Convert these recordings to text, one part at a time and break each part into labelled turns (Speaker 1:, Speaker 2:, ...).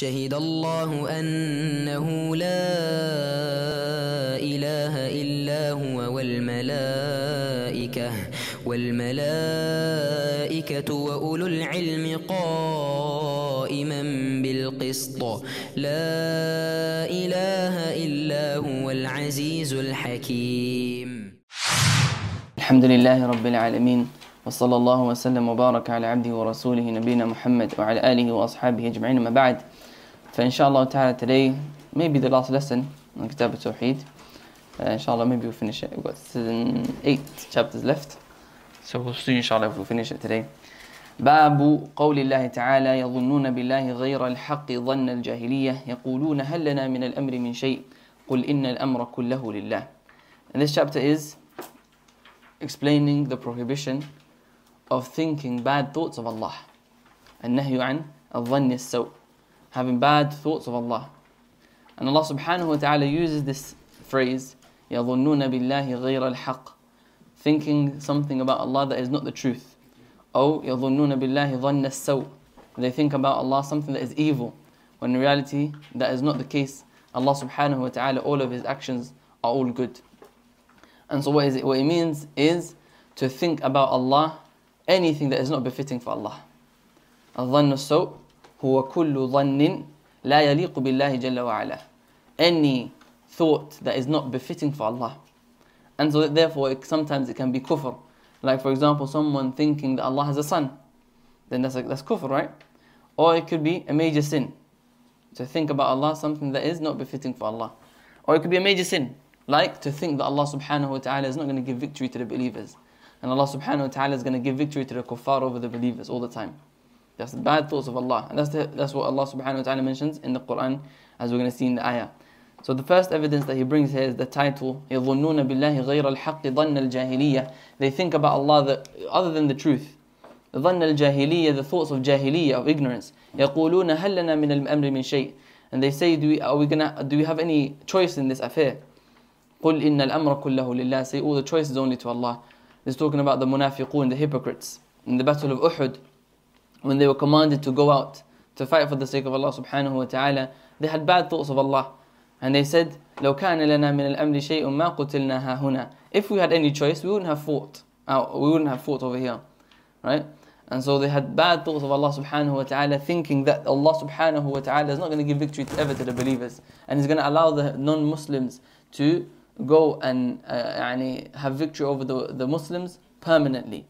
Speaker 1: شهد الله أنه لا إله إلا هو والملائكة والملائكة وأولو العلم قائما بالقسط لا إله إلا هو العزيز الحكيم
Speaker 2: الحمد لله رب العالمين وصلى الله وسلم وبارك على عبده ورسوله نبينا محمد وعلى آله وأصحابه أجمعين ما بعد فإن شاء الله تعالى today maybe the last lesson من كتاب التوحيد uh, إن شاء الله maybe we'll finish it we've got seven, eight chapters left so we'll see إن شاء الله if we'll finish it today باب قول الله تعالى يظنون بالله غير الحق ظن الجاهلية يقولون هل لنا من الأمر من شيء قل إن الأمر كله لله And this chapter is explaining the prohibition of thinking bad thoughts of Allah النهي عن الظن السوء having bad thoughts of Allah. And Allah subhanahu wa ta'ala uses this phrase, يَظُنُّونَ بِاللَّهِ غَيْرَ الْحَقِّ Thinking something about Allah that is not the truth. أو يَظُنُّونَ بِاللَّهِ ظَنَّ السَّوْء They think about Allah something that is evil, when in reality that is not the case. Allah subhanahu wa ta'ala, all of His actions are all good. And so what, is it? what it means is to think about Allah anything that is not befitting for Allah. الظَّنُّ السَّوْء huwa kullu dhannin la yaliqu billahi jalla wa ala. Any thought that is not befitting for Allah. And so therefore it, sometimes it can be kufr. Like for example, someone thinking that Allah has a son. Then that's, a, that's kufr, right? Or it could be a major sin. To think about Allah, something that is not befitting for Allah. Or it could be a major sin. Like to think that Allah subhanahu wa ta'ala is not going to give victory to the believers. And Allah subhanahu wa ta'ala is going to give victory to the kuffar over the believers all the time. That's the bad thoughts of Allah. And that's, the, that's what Allah subhanahu wa ta'ala mentions in the Quran, as we're going to see in the ayah. So the first evidence that he brings here is the title, يَظُنُّونَ بِاللَّهِ غَيْرَ الْحَقِّ ظَنَّ الْجَاهِلِيَّةِ They think about Allah other than the truth. ظَنَّ الْجَاهِلِيَّة The thoughts of jahiliyyah, of ignorance. يَقُولُونَ هَلْ لَنَا مِنَ الْأَمْرِ مِنْ شَيْءٍ And they say, do we, are we gonna, do we have any choice in this affair? قُلْ إِنَّ الْأَمْرَ كُلَّهُ لِلَّهِ Say all the choice is only to Allah. He's talking about the munafiqun, the hypocrites. In the battle of Uhud, when they were commanded to go out to fight for the sake of Allah subhanahu wa ta'ala, they had bad thoughts of Allah. And they said, لو كان لنا من الأمر شيء ما قتلنا هنا. If we had any choice, we wouldn't have fought. Uh, we wouldn't have fought over here. Right? And so they had bad thoughts of Allah subhanahu wa ta'ala, thinking that Allah subhanahu wa ta'ala is not going to give victory ever to the believers. And He's going to allow the non Muslims to go and uh, have victory over the, the Muslims permanently.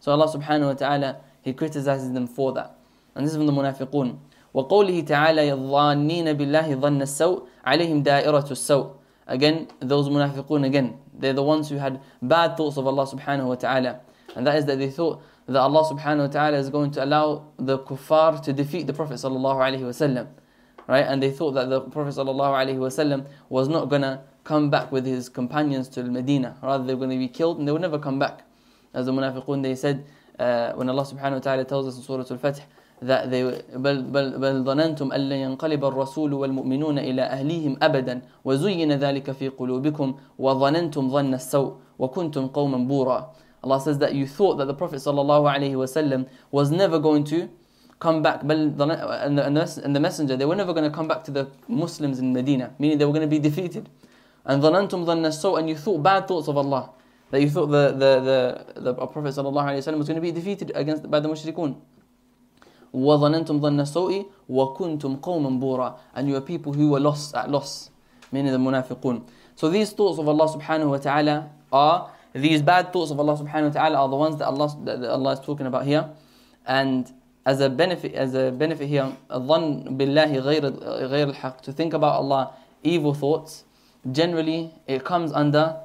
Speaker 2: So Allah subhanahu wa ta'ala he criticizes them for that. And this is from the Munafiqun. وقوله تعالى يظانين بالله ظن السوء عليهم دائرة السوء Again, those munafiqun again, they're the ones who had bad thoughts of Allah subhanahu wa ta'ala. And that is that they thought that Allah subhanahu wa ta'ala is going to allow the kuffar to defeat the Prophet sallallahu alayhi wasallam. Right? And they thought that the Prophet sallallahu alayhi wasallam was not gonna come back with his companions to Medina. Rather, they were gonna be killed and they would never come back. As the munafiqun, they said uh, when Allah subhanahu wa ta'ala tells us in Surah Al-Fatih that they بل, بل, بل ظننتم أن لن ينقلب الرسول والمؤمنون إلى أهليهم أبدا وزين ذلك في قلوبكم وظننتم ظن السوء وكنتم قوما بورا Allah says that you thought that the Prophet sallallahu alaihi wasallam was never going to come back and the, and the messenger they were never going to come back to the Muslims in Medina meaning they were going to be defeated and ظننتم ظن السوء and you thought bad thoughts of Allah that you thought the, the, the, the Prophet ﷺ was going to be defeated against by the mushrikun. وظننتم ظن سوء وكنتم قوما بورا and you were people who were lost at loss meaning the munafiqun so these thoughts of Allah subhanahu wa ta'ala are these bad thoughts of Allah subhanahu wa ta'ala are the ones that Allah, that Allah is talking about here and as a benefit as a benefit here ظن بالله غير غير الحق to think about Allah evil thoughts generally it comes under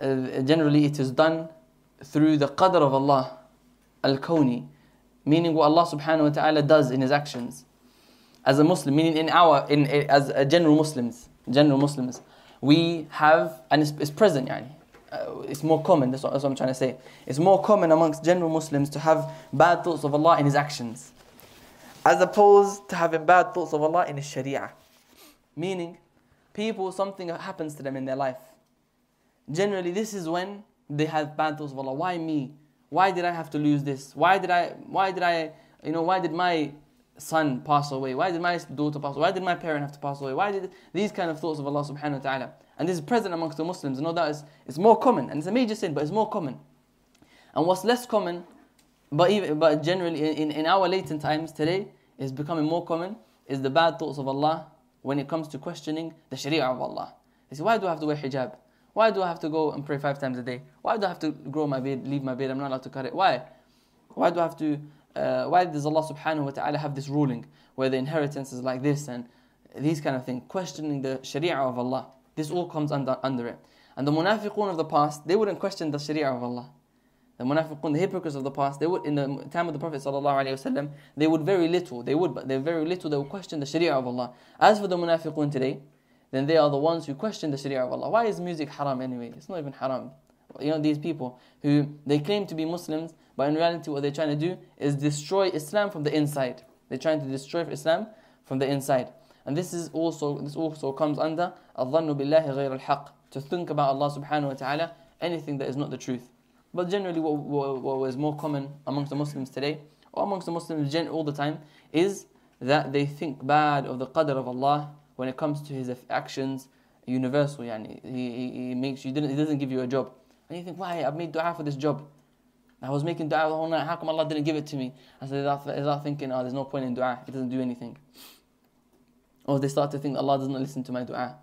Speaker 2: uh, generally it is done through the qadr of Allah, al-kawni, meaning what Allah subhanahu wa ta'ala does in his actions. As a Muslim, meaning in our, in, as general Muslims, general Muslims, we have, and it's, it's present yani, uh, it's more common, that's what, that's what I'm trying to say. It's more common amongst general Muslims to have bad thoughts of Allah in his actions. As opposed to having bad thoughts of Allah in his sharia. Meaning, people, something happens to them in their life Generally, this is when they have bad thoughts of Allah. Why me? Why did I have to lose this? Why did I? Why did I? You know, why did my son pass away? Why did my daughter pass away? Why did my parent have to pass away? Why did these kind of thoughts of Allah subhanahu wa ta'ala? And this is present amongst the Muslims. No doubt it's, it's more common and it's a major sin, but it's more common. And what's less common, but even but generally in, in our latent times today, is becoming more common, is the bad thoughts of Allah when it comes to questioning the Sharia of Allah. They say, why do I have to wear hijab? Why do I have to go and pray five times a day? Why do I have to grow my beard, leave my beard? I'm not allowed to cut it. Why? Why do I have to? Uh, why does Allah Subhanahu wa Taala have this ruling where the inheritance is like this and these kind of things? Questioning the Sharia of Allah. This all comes under under it. And the munafiqun of the past, they wouldn't question the Sharia of Allah. The munafiqun, the hypocrites of the past, they would in the time of the Prophet وسلم, they would very little. They would, but they very little. They would question the Sharia of Allah. As for the munafiqun today then they are the ones who question the Sharia of Allah. Why is music haram anyway? It's not even haram. You know, these people who they claim to be Muslims, but in reality, what they're trying to do is destroy Islam from the inside. They're trying to destroy Islam from the inside. And this is also this also comes under billahi بالله al-haq to think about Allah subhanahu wa ta'ala anything that is not the truth. But generally what, what, was more common amongst the Muslims today or amongst the Muslims all the time is that they think bad of the qadr of Allah when it comes to his actions, universal. Yani. He, he, makes you didn't he doesn't give you a job, and you think, why? I've made du'a for this job. I was making du'a the whole night. How come Allah didn't give it to me? I said, is that thinking, oh, there's no point in du'a. It doesn't do anything. Or they start to think Allah doesn't listen to my du'a.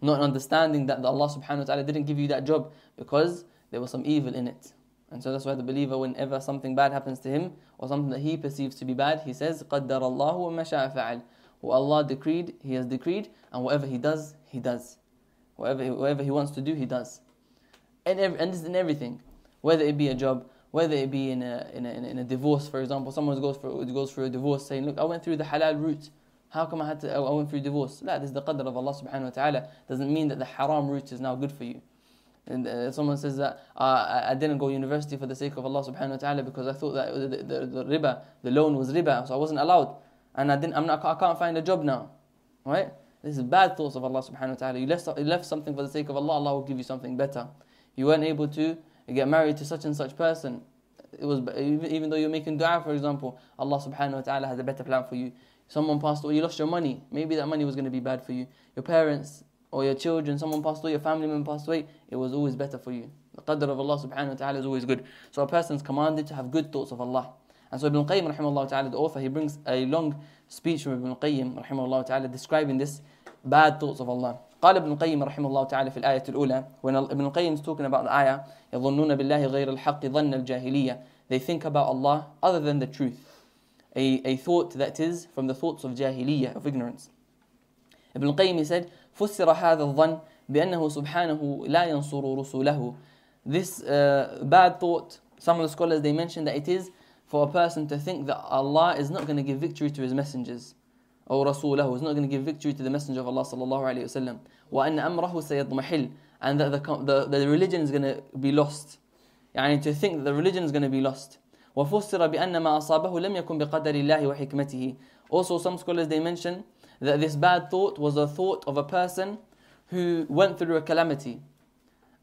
Speaker 2: Not understanding that Allah subhanahu wa ta'ala didn't give you that job because there was some evil in it. And so that's why the believer, whenever something bad happens to him or something that he perceives to be bad, he says, قَدَّرَ اللَّهُ وَمَا فَعَلَ what Allah decreed, He has decreed, and whatever He does, He does. Whatever, whatever He wants to do, He does. And, every, and this in everything, whether it be a job, whether it be in a, in a, in a divorce, for example, someone goes for, goes for a divorce saying, Look, I went through the halal route. How come I had to, I went through divorce? No, this is the qadr of Allah subhanahu wa ta'ala. Doesn't mean that the haram route is now good for you. And uh, someone says that uh, I didn't go university for the sake of Allah subhanahu wa ta'ala because I thought that the, the, the, riba, the loan was riba, so I wasn't allowed and I, didn't, I'm not, I can't find a job now. Right? This is bad thoughts of Allah subhanahu wa ta'ala. You left, you left something for the sake of Allah, Allah will give you something better. You weren't able to get married to such and such person. It was even though you're making dua, for example, Allah subhanahu wa ta'ala has a better plan for you. Someone passed away, you lost your money. Maybe that money was going to be bad for you. Your parents or your children, someone passed away, your family member passed away, it was always better for you. The qadr of Allah subhanahu wa ta'ala is always good. So a person's commanded to have good thoughts of Allah. And so Ibn Qayyim, rahimahullah ta'ala, the author, he brings a long speech from Ibn Qayyim, rahimahullah ta'ala, describing this bad thoughts of Allah. قال ابن القيم رحمه الله تعالى في الآية الأولى when ابن القيم is talking about the ayah يظنون بالله غير الحق ظن الجاهلية they think about Allah other than the truth a, a thought that is from the thoughts of جاهليّة of ignorance ابن القيم he said فسر هذا الظن بأنه سبحانه لا ينصر رسوله this uh, bad thought some of the scholars they mention that it is for a person to think that Allah is not going to give victory to His messengers. Or Rasulah, is not going to give victory to the Messenger of Allah sallallahu alayhi wasallam. وَأَنَّ أَمْرَهُ سَيَضْمَحِلُّ And that the, the, the religion is going to be lost. يعني to think that the religion is going to be lost. وفسر بأن ما أصابه لم يكن بقدر الله وحكمته. Also some scholars they mention that this bad thought was a thought of a person who went through a calamity.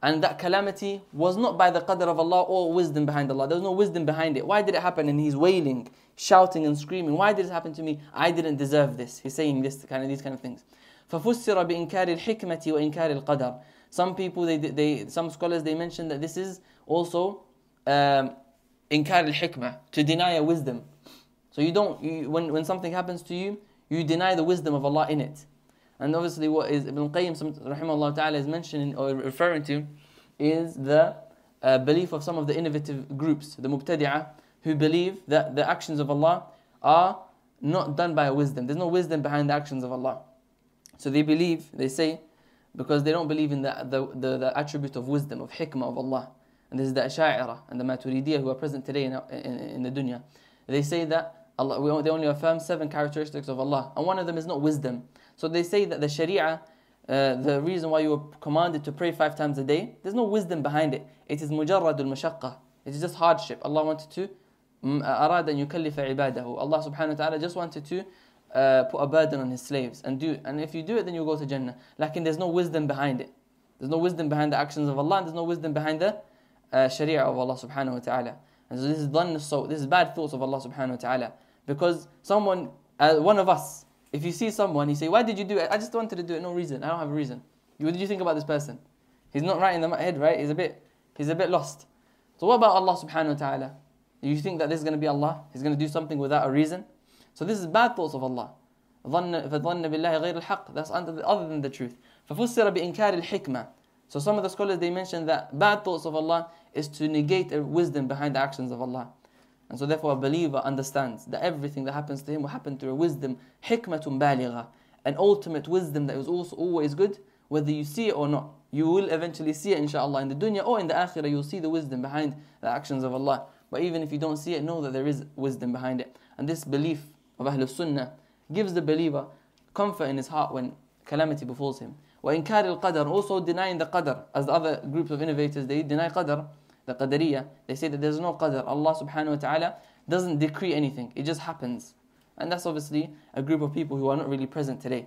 Speaker 2: And that calamity was not by the qadr of Allah or wisdom behind Allah. There was no wisdom behind it. Why did it happen? And he's wailing, shouting and screaming. Why did it happen to me? I didn't deserve this. He's saying this kind of these kind of things. ففسر بإنكار الحكمة وإنكار القدر. Some people, they, they, some scholars, they mention that this is also um, inkar al-hikmah, to deny a wisdom. So you don't, you, when, when something happens to you, you deny the wisdom of Allah in it. And obviously, what is Ibn Qayyim rahimahullah ta'ala is mentioning or referring to is the uh, belief of some of the innovative groups, the Mubtadi'ah, who believe that the actions of Allah are not done by wisdom. There's no wisdom behind the actions of Allah. So they believe, they say, because they don't believe in the, the, the, the attribute of wisdom, of hikmah of Allah. And this is the Asha'ira and the Maturidiyah who are present today in, in, in the dunya. They say that Allah, we, they only affirm seven characteristics of Allah, and one of them is not wisdom. So they say that the Sharia, uh, the reason why you were commanded to pray five times a day, there's no wisdom behind it. It is mujarradul mashaqqah. It is just hardship. Allah wanted to mm, uh, arad and yukallif ibadahu. Allah subhanahu wa ta'ala just wanted to uh, put a burden on his slaves and do and if you do it then you go to Jannah. Like and there's no wisdom behind it. There's no wisdom behind the actions of Allah and there's no wisdom behind the uh, sharia of Allah subhanahu wa ta'ala. And so this is so this is bad thoughts of Allah subhanahu wa ta'ala. Because someone uh, one of us if you see someone, you say, Why did you do it? I just wanted to do it, no reason. I don't have a reason. What did you think about this person? He's not right in the head, right? He's a bit he's a bit lost. So what about Allah subhanahu wa ta'ala? You think that this is gonna be Allah? He's gonna do something without a reason? So this is bad thoughts of Allah. That's under the, other than the truth so some of the scholars they mention that bad thoughts of Allah is to negate the wisdom behind the actions of Allah and so therefore a believer understands that everything that happens to him will happen through a wisdom, hikmatun baligha, an ultimate wisdom that is also always good, whether you see it or not. You will eventually see it inshallah in the dunya or in the akhirah, you'll see the wisdom behind the actions of Allah. But even if you don't see it, know that there is wisdom behind it. And this belief of Ahlul Sunnah gives the believer comfort in his heart when calamity befalls him. وإنكار القدر also denying the qadr as the other groups of innovators they deny qadr the Qadariyah, they say that there's no Qadr. Allah subhanahu wa ta'ala doesn't decree anything, it just happens. And that's obviously a group of people who are not really present today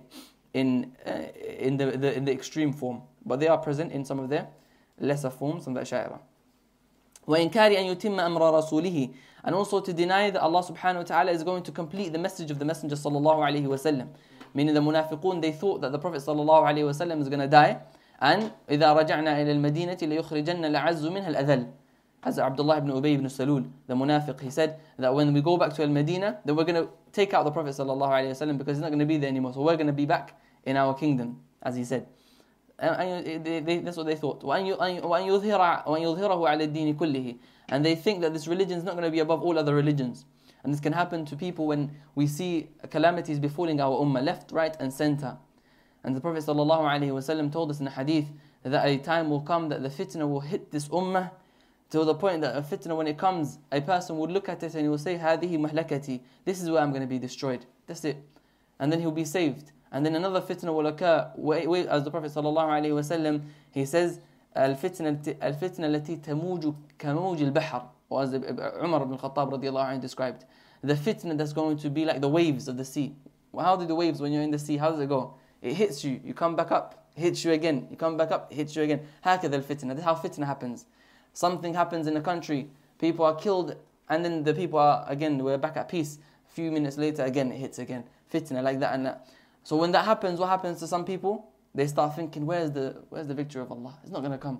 Speaker 2: in, uh, in, the, the, in the extreme form, but they are present in some of their lesser forms, some of the Asha'ira. وإنكار أن يتم أمر رسوله and also to deny that Allah subhanahu wa ta'ala is going to complete the message of the messenger sallallahu alayhi wa sallam meaning the munafiqun they thought that the prophet sallallahu alayhi wa sallam is going to die أن إذا رجعنا إلى المدينة ليخرجن الأعز منها الأذل. As Abdullah ibn Ubay ibn Salul, the munafiq, he said that when we go back to Al-Medina, then we're going to take out the Prophet sallallahu wasallam because he's not going to be there anymore. So we're going to be back in our kingdom, as he said. And they, they, that's what they thought. And they think that this religion is not going to be above all other religions. And this can happen to people when we see calamities befalling our ummah, left, right, and center. And the Prophet ﷺ told us in the hadith that a time will come that the fitna will hit this ummah to the point that a fitna, when it comes, a person will look at it and he will say, Hadihi mahlakati, this is where I'm going to be destroyed. That's it. And then he'll be saved. And then another fitna will occur, as the Prophet ﷺ, he says, الفتنة التي تموج كموج البحر or as Umar ibn Khattab الله عنه described the fitna that's going to be like the waves of the sea well, how do the waves when you're in the sea how does it go it hits you, you come back up, hits you again, you come back up, hits you again. هكذا الفتنة. This is how fitna happens. Something happens in a country, people are killed, and then the people are again, we're back at peace. A few minutes later, again, it hits again. Fitna, like that and that. So when that happens, what happens to some people? They start thinking, where's the, where's the victory of Allah? It's not going to come.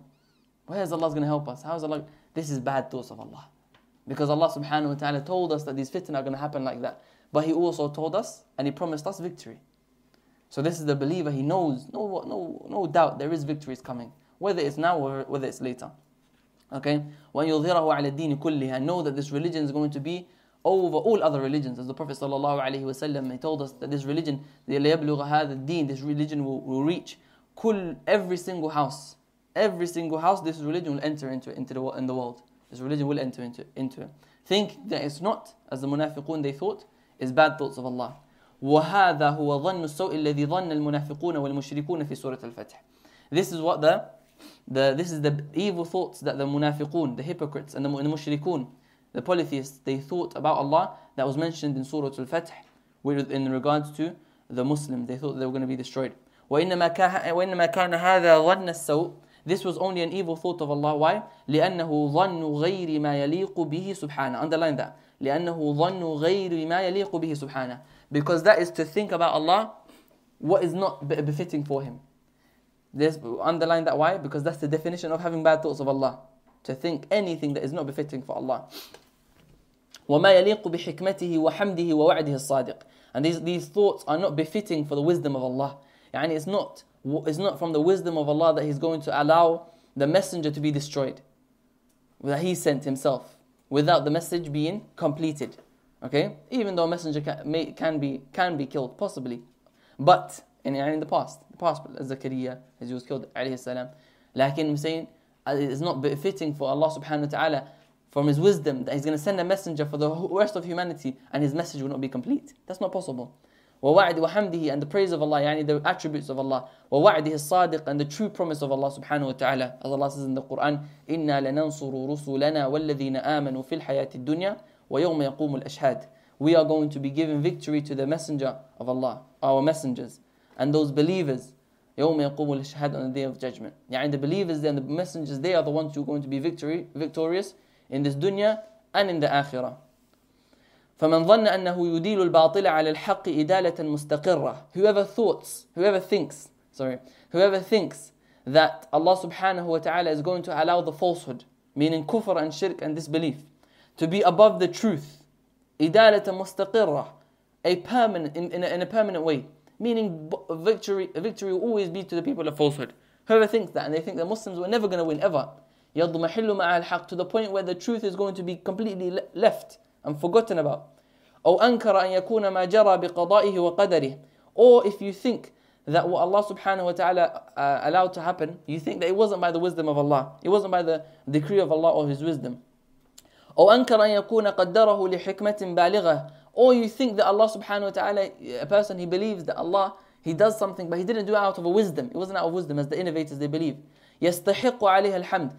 Speaker 2: Where's Allah's going to help us? How is Allah? This is bad thoughts of Allah. Because Allah subhanahu wa ta'ala told us that these fitna are going to happen like that. But He also told us and He promised us victory. So this is the believer, he knows, no, no, no doubt, there is victory is coming, whether it's now or whether it's later. Okay? وَيُظْهِرَهُ عَلَى kulli, I Know that this religion is going to be over all other religions. As the Prophet wasallam. he told us that this religion, الدين, this religion will, will reach kull every single house. Every single house, this religion will enter into, into the, in the world. This religion will enter into, into it. Think that it's not, as the munafiqun they thought, is bad thoughts of Allah. وهذا هو ظن السوء الذي ظن المنافقون والمشركون في سورة الفتح. This is what the, the this is the evil thoughts that the منافقون the hypocrites and the, المشركون the polytheists, they thought about Allah that was mentioned in Surah Al-Fatih in regards to the Muslims. They thought they were going to be destroyed. وإنما كان هذا ظن السوء This was only an evil thought of Allah. Why? لأنه ظن غير ما يليق به سبحانه. Underline that. لأنه ظن غير ما يليق به سبحانه because that is to think about Allah what is not befitting for him this underline that why because that's the definition of having bad thoughts of Allah to think anything that is not befitting for Allah وما يليق بحكمته وحمده ووعده الصادق and these these thoughts are not befitting for the wisdom of Allah and it's not it's not from the wisdom of Allah that he's going to allow the messenger to be destroyed that he sent himself without the message being completed. Okay? Even though a messenger can, may, can, be, can be killed, possibly. But, in, in the past, the past, Zakaria, as he was killed, alayhi salam. Lakin, I'm saying, uh, it is not befitting for Allah subhanahu wa ta'ala from His wisdom that He's going to send a messenger for the rest of humanity and His message will not be complete. That's not possible. وَوَعْدِ وَحَمْدِهِ and the praise of Allah, yani the attributes of Allah. وَوَعْدِهِ الصَّادِقِ and the true promise of Allah subhanahu wa ta'ala. As Allah says in the Quran, إِنَّا لَنَنْصُرُ رُسُولَنَا وَالَّذِينَ آمَنُوا فِي الْحَيَاةِ الدُّنْيَا وَيَوْمَ يَقُومُ الْأَشْهَادِ We are going to be given victory to the messenger of Allah, our messengers, and those believers. يَوْمَ يَقُومُ الْأَشْهَادِ on the day of judgment. Yani the believers and the messengers, they are the ones who are going to be victory, victorious in this dunya and in the akhirah. فمن ظن أنه يديل الباطل على الحق إدالة مستقرة whoever thoughts whoever thinks sorry whoever thinks that Allah subhanahu wa ta'ala is going to allow the falsehood meaning kufr and shirk and disbelief to be above the truth إدالة مستقرة a permanent in, in, a, in a permanent way meaning victory victory will always be to the people of falsehood whoever thinks that and they think that Muslims were never going to win ever يضمحل مع الحق to the point where the truth is going to be completely left and forgotten about. أو أنكر أن يكون ما جرى بقضائه وقدره. Or if you think that what Allah subhanahu wa ta'ala uh, allowed to happen, you think that it wasn't by the wisdom of Allah. It wasn't by the decree of Allah or His wisdom. أو أنكر أن يكون قدره لحكمة بالغة. Or you think that Allah subhanahu wa ta'ala, a person he believes that Allah, he does something but he didn't do it out of a wisdom. It wasn't out of wisdom as the innovators they believe. يستحق عليها الحمد.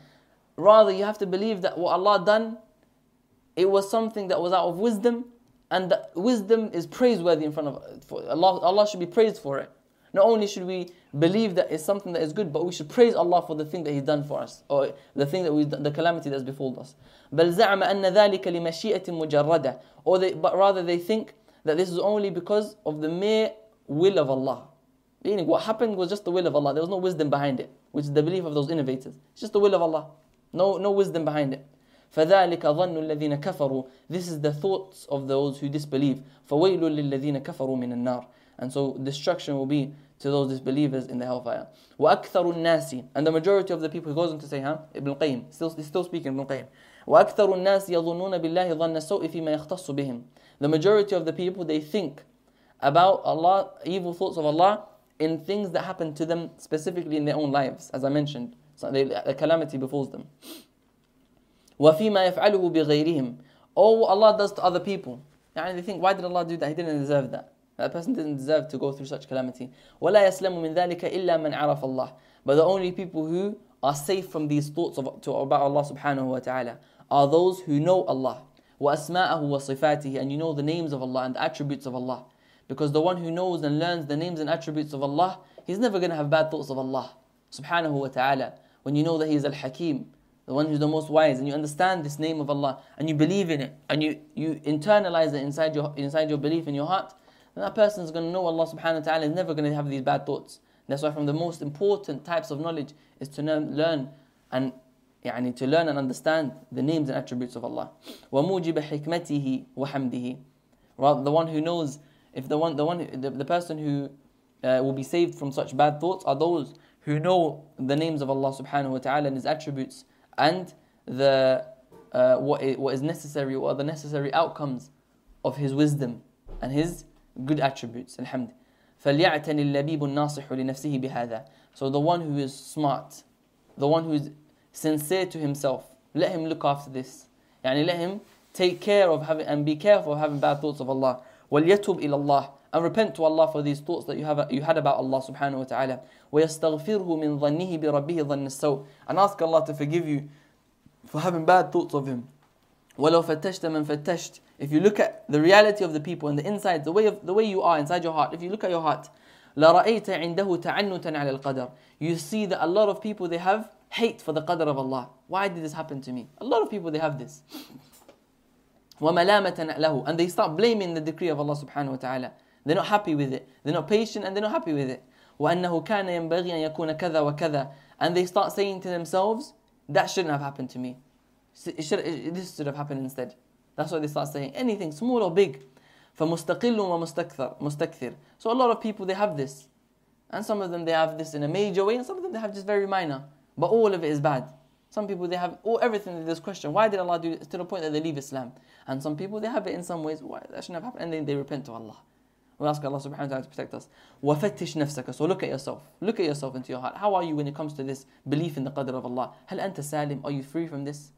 Speaker 2: Rather you have to believe that what Allah done it was something that was out of wisdom, and that wisdom is praiseworthy in front of Allah. Allah should be praised for it. Not only should we believe that it's something that is good, but we should praise Allah for the thing that He's done for us, or the thing that we the calamity that's befallen us. بل زعم أن ذلك لمشيئة مجردة, or they, but rather they think that this is only because of the mere will of Allah. Meaning, what happened was just the will of Allah. There was no wisdom behind it, which is the belief of those innovators. It's just the will of Allah. No, no wisdom behind it. فَذَلِكَ ظَنُّ الَّذِينَ كَفَرُوا This is the thoughts of those who disbelieve. فَوَيْلٌ لِلَّذِينَ كَفَرُوا مِنَ النَّارِ And so destruction will be to those disbelievers in the hellfire. وَأَكْثَرُ النَّاسِ And the majority of the people, he goes on to say, huh? Ibn Qayyim, still, still speaking Ibn Qayyim. وَأَكْثَرُ النَّاسِ يَظُنُّونَ بِاللَّهِ ظَنَّ السَّوْءِ فِيمَا يَخْتَصُّ بِهِمْ The majority of the people, they think about Allah, evil thoughts of Allah, in things that happen to them specifically in their own lives, as I mentioned. So they, a calamity befalls them. وَفِيمَا يَفْعَلُهُ بِغَيْرِهِمْ Oh, Allah does to other people. And they think, why did Allah do that? He didn't deserve that. That person didn't deserve to go through such calamity. وَلَا يَسْلَمُ مِنْ ذَلِكَ إِلَّا مَنْ عَرَفَ اللَّهِ But the only people who are safe from these thoughts of, to, about Allah subhanahu wa ta'ala are those who know Allah. وَأَسْمَاءَهُ وَصِفَاتِهِ And you know the names of Allah and the attributes of Allah. Because the one who knows and learns the names and attributes of Allah, he's never going to have bad thoughts of Allah subhanahu wa ta'ala. When you know that He is Al-Hakim, the one who's the most wise, and you understand this name of Allah, and you believe in it, and you, you internalize it inside your, inside your belief in your heart, then that person is going to know Allah subhanahu wa ta'ala is never going to have these bad thoughts. That's why from the most important types of knowledge is to learn and يعني, to learn and understand the names and attributes of Allah. وَمُوجِبَ حِكْمَتِهِ وَحَمْدِهِ the one who knows, if the one, the one, the, the person who uh, will be saved from such bad thoughts are those who know the names of Allah subhanahu wa ta'ala and His attributes and the uh, what, is, what is necessary, what are the necessary outcomes of his wisdom and his good attributes. Alhamd. So the one who is smart, the one who is sincere to himself, let him look after this. يعني let him take care of having and be careful of having bad thoughts of Allah. وَلْيَتُوب إِلَى اللَّهِ and repent to Allah for these thoughts that you have you had about Allah subhanahu wa ta'ala. وَيَسْتَغْفِرْهُ مِنْ ظَنِّهِ بِرَبِّهِ ظَنِّ السَّوْءِ And ask Allah to forgive you for having bad thoughts of Him. وَلَوْ فَتَّشْتَ مَنْ If you look at the reality of the people and the inside, the way, of, the way you are inside your heart, if you look at your heart, لَرَأَيْتَ عِنْدَهُ تَعَنُّتًا عَلى الْقَدَرِ You see that a lot of people, they have hate for the qadr of Allah. Why did this happen to me? A lot of people, they have this. وَمَلَامَةً لَهُ And they start blaming the decree of Allah subhanahu wa ta'ala. They're not happy with it. They're not patient and they're not happy with it. وأنه كان ينبغي أن يكون كذا وكذا and they start saying to themselves that shouldn't have happened to me. It should, it, this should have happened instead. That's what they start saying. Anything small or big. فمستقل مستكثر. So a lot of people they have this. And some of them they have this in a major way and some of them they have just very minor. But all of it is bad. Some people they have all everything in this question. Why did Allah do this? To the point that they leave Islam. And some people they have it in some ways. Why that shouldn't have happened. And then they repent to Allah. We ask Allah subhanahu wa ta'ala to protect us. وَفَتِّشْ نَفْسَكَ So look at yourself. Look at yourself into your heart. How are you when it comes to this belief in the qadr of Allah? هَلْ أَنْتَ سَالِمْ Are you free from this?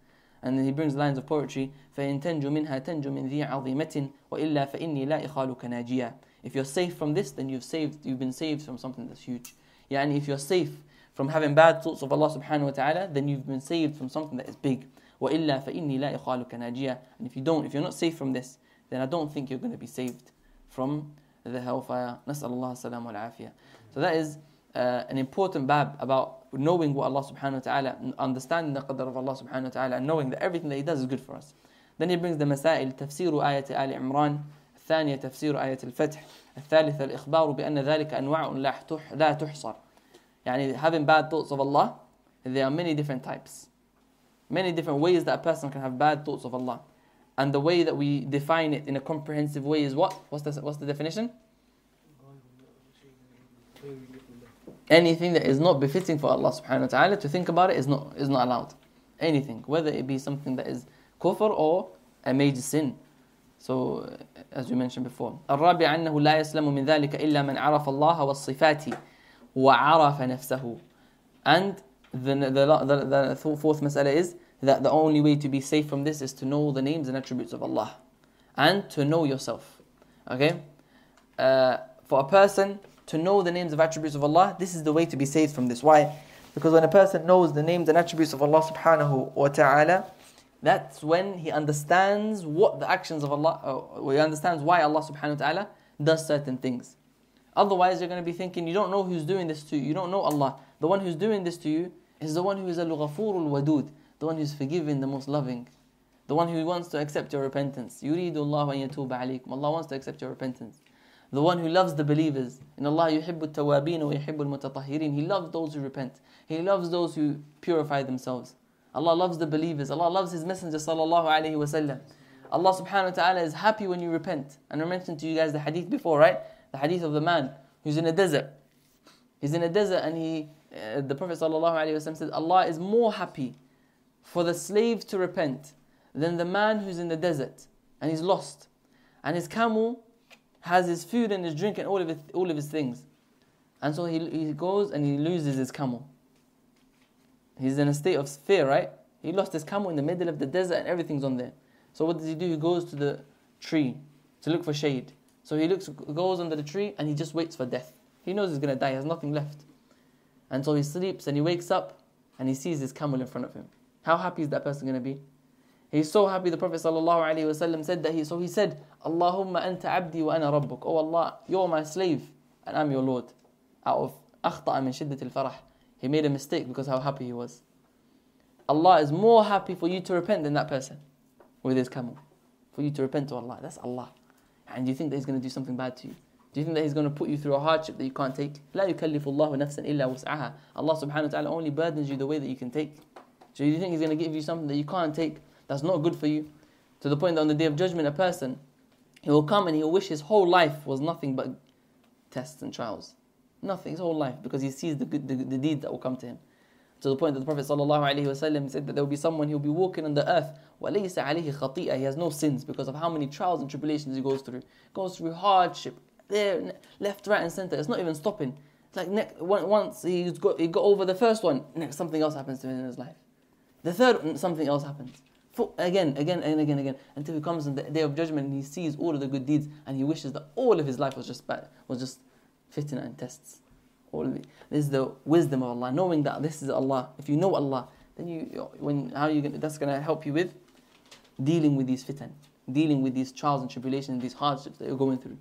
Speaker 2: And then he brings lines of poetry. فَإِن تَنْجُ مِنْهَا تَنْجُ مِنْ ذِي عَظِيمَةٍ وَإِلَّا فَإِنِّي لَا إِخَالُكَ نَاجِيَا If you're safe from this, then you've saved, you've been saved from something that's huge. يعني and if you're safe from having bad thoughts of Allah subhanahu wa ta'ala, then you've been saved from something that is big. وَإِلَّا فَإِنِّي لَا إِخَالُكَ نَاجِيَا And if you don't, if you're not safe from this, then I don't think you're going to be saved from the hellfire. Nas'al Allah salam wal afiyah. So that is uh, an important bab about knowing what Allah subhanahu wa ta'ala, understanding the qadr of Allah subhanahu wa ta'ala, and knowing that everything that He does is good for us. Then He brings the masail, تفسير آية آل Ayat al تفسير آية الفتح, الثالثة الإخبار بأن ذلك أنواع لا تحصر. يعني having bad thoughts of Allah, there are many different types. Many different ways that a person can have bad thoughts of Allah. And the way that we define it in a comprehensive way is what? What's the, what's the definition? Anything that is not befitting for Allah subhanahu wa ta'ala, to think about it is not, is not allowed. Anything, whether it be something that is kufr or a major sin. So, uh, as we mentioned before. الرابع أنه لا يسلم من ذلك إلا من عرف الله والصفات وعرف نفسه. And the, the, the, the fourth mas'ala is that the only way to be safe from this is to know the names and attributes of Allah and to know yourself. Okay? Uh, for a person to know the names of attributes of Allah, this is the way to be saved from this. Why? Because when a person knows the names and attributes of Allah subhanahu wa ta'ala, that's when he understands what the actions of Allah, or uh, he understands why Allah subhanahu wa ta'ala does certain things. Otherwise, you're going to be thinking, you don't know who's doing this to you, you don't know Allah. The one who's doing this to you is the one who is al al wadud, the one who's forgiving, the most loving, the one who wants to accept your repentance. يريد الله أن يتوب عليكم. Allah wants to accept your repentance. The one who loves the believers. In Allah يحب التوابين ويحب المتطهرين. He loves those who repent. He loves those who purify themselves. Allah loves the believers. Allah loves His Messenger sallallahu alaihi wasallam. Allah subhanahu wa ta'ala is happy when you repent. And I mentioned to you guys the hadith before, right? The hadith of the man who's in a desert. He's in a desert and he, uh, the Prophet sallallahu alaihi wasallam said, Allah is more happy for the slave to repent than the man who's in the desert and he's lost and his camel has his food and his drink and all of his, all of his things and so he, he goes and he loses his camel he's in a state of fear right he lost his camel in the middle of the desert and everything's on there so what does he do he goes to the tree to look for shade so he looks goes under the tree and he just waits for death he knows he's going to die he has nothing left and so he sleeps and he wakes up and he sees his camel in front of him how happy is that person going to be? He's so happy the Prophet ﷺ said that he so he said, Allahumma anta abdi wa ana rabbuk. Oh Allah, you're my slave and I'm your Lord. Out of akhta'a min shiddat al-farah. He made a mistake because how happy he was. Allah is more happy for you to repent than that person with his camel. For you to repent to Allah. That's Allah. And do you think that he's going to do something bad to you? Do you think that he's going to put you through a hardship that you can't take? لا يكلف الله نفسا إلا وسعها. Allah subhanahu wa ta'ala only burdens you the way that you can take. So you think he's going to give you something that you can't take, that's not good for you? To the point that on the day of judgment, a person, he will come and he will wish his whole life was nothing but tests and trials. Nothing, his whole life, because he sees the, good, the, the deeds that will come to him. To the point that the Prophet ﷺ said that there will be someone who will be walking on the earth. وَلَيْسَ عَلَيْهِ خَطِيئَةً He has no sins because of how many trials and tribulations he goes through. Goes through hardship, there, left, right, and center. It's not even stopping. It's like next, once he got, he got over the first one, next something else happens to him in his life. The third, mm, something else happens. For, again, again, and again, again, until he comes on the day of judgment and he sees all of the good deeds and he wishes that all of his life was just bad, was just 59 and tests. All of it. This is the wisdom of Allah, knowing that this is Allah. If you know Allah, then you when how you gonna, that's gonna help you with dealing with these fitan, dealing with these trials and tribulations, and these hardships that you're going through.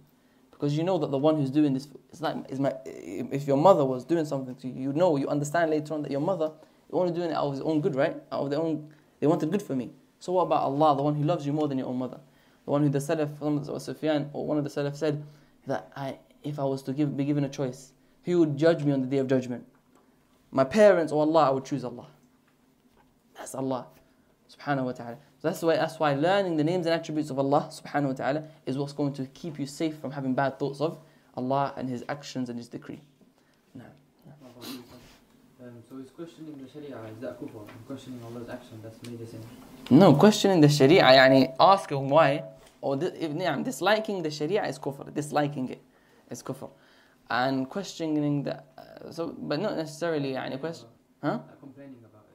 Speaker 2: Because you know that the one who's doing this, it's like it's my, if your mother was doing something to you, you know, you understand later on that your mother they want to do it out of their own good, right? Out of their own, they wanted good for me. So what about Allah, the one who loves you more than your own mother? The one who the Salaf, or Sufyan, or one of the Salaf said that I, if I was to give, be given a choice, who would judge me on the day of judgment? My parents or oh Allah? I would choose Allah. That's Allah, subhanahu wa ta'ala. that's why, that's why learning the names and attributes of Allah, subhanahu wa ta'ala, is what's going to keep you safe from having bad thoughts of Allah and His actions and His decree. No. So he's questioning
Speaker 3: the Sharia, is that kufr? Questioning Allah's action, that's made a sin.
Speaker 2: No,
Speaker 3: questioning the Sharia, mean
Speaker 2: asking why, or the, if, yeah, disliking the Sharia is kufr, disliking it is kufr. And questioning the, uh, so, but not necessarily, yani
Speaker 3: question,
Speaker 2: huh? Complaining about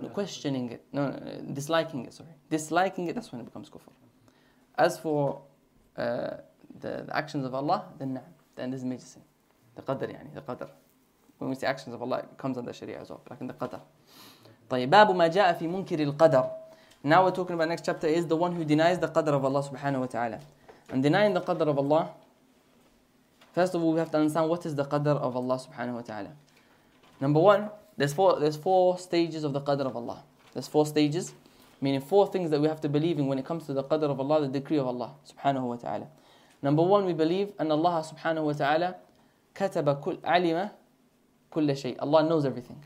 Speaker 2: it. No, questioning it, no, no, disliking it, sorry. Disliking it, that's when it becomes kufr. As for uh, the, the actions of Allah, then, then this is major sin. The qadr, yani, the qadr when we see actions of Allah, it comes under Sharia as well, like in the Qadr. طيب ما جاء في منكر القدر. Now we're talking about next chapter is the one who denies the Qadr of Allah subhanahu wa ta'ala. And denying the Qadr of Allah, first of all we have to understand what is the Qadr of Allah subhanahu wa ta'ala. Number one, there's four, there's four stages of the Qadr of Allah. There's four stages, meaning four things that we have to believe in when it comes to the Qadr of Allah, the decree of Allah subhanahu wa ta'ala. Number one, we believe and Allah subhanahu wa ta'ala كتب كل علم كل شيء Allah knows everything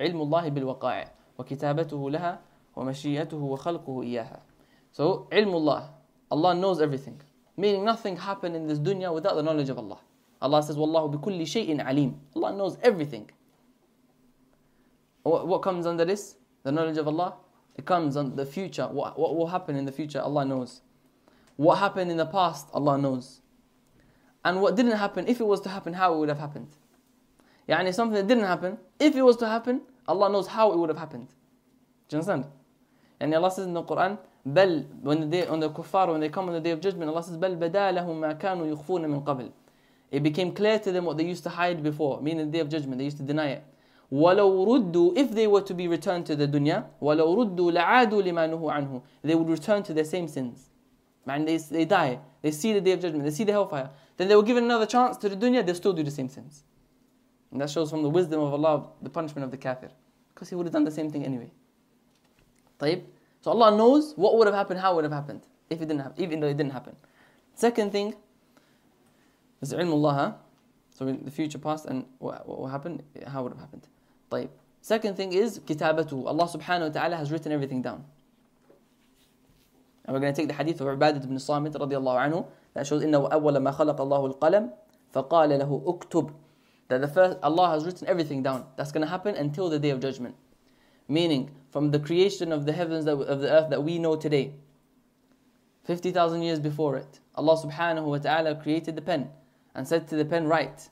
Speaker 2: علم الله بالوقائع وكتابته لها ومشيئته وخلقه إياها So علم الله Allah knows everything Meaning nothing happened in this dunya without the knowledge of Allah Allah says والله بكل شيء عليم Allah knows everything What comes under this? The knowledge of Allah It comes on the future. What, what will happen in the future, Allah knows. What happened in the past, Allah knows and what didn't happen, if it was to happen, how it would have happened. Yani something that didn't happen, if it was to happen, Allah knows how it would have happened. Do you understand? And Allah says in the Quran, بل when the day on the kuffar when they come on the day of judgment Allah says بل لهم ما كانوا يخفون من قبل it became clear to them what they used to hide before meaning the day of judgment they used to deny it ولو ردوا if they were to be returned to the dunya ولو ردوا لعادوا لما نهوا عنه they would return to their same sins and they, they die they see the day of judgment they see the hellfire then they were given another chance to the dunya, they'll still do the same sins. And that shows from the wisdom of Allah the punishment of the kafir. Because he would have done the same thing anyway. طيب. So Allah knows what would have happened, how would have happened, if it didn't happen, even though it didn't happen. Second thing is Allah. So in the future past and what, what happened, how would have happened. طيب. Second thing is kitabatu. Allah subhanahu wa ta'ala has written everything down. And we're going to take the hadith of Ubadat ibn Samit radiallahu anhu that shows, إِنَّهُ أَوَّلَ مَا خَلَقَ اللَّهُ الْقَلَمِ فَقَالَ لَهُ أُكْتُبْ That the first, Allah has written everything down. That's going to happen until the day of judgment. Meaning, from the creation of the heavens, that, of the earth that we know today, 50,000 years before it, Allah subhanahu wa ta'ala created the pen and said to the pen, write.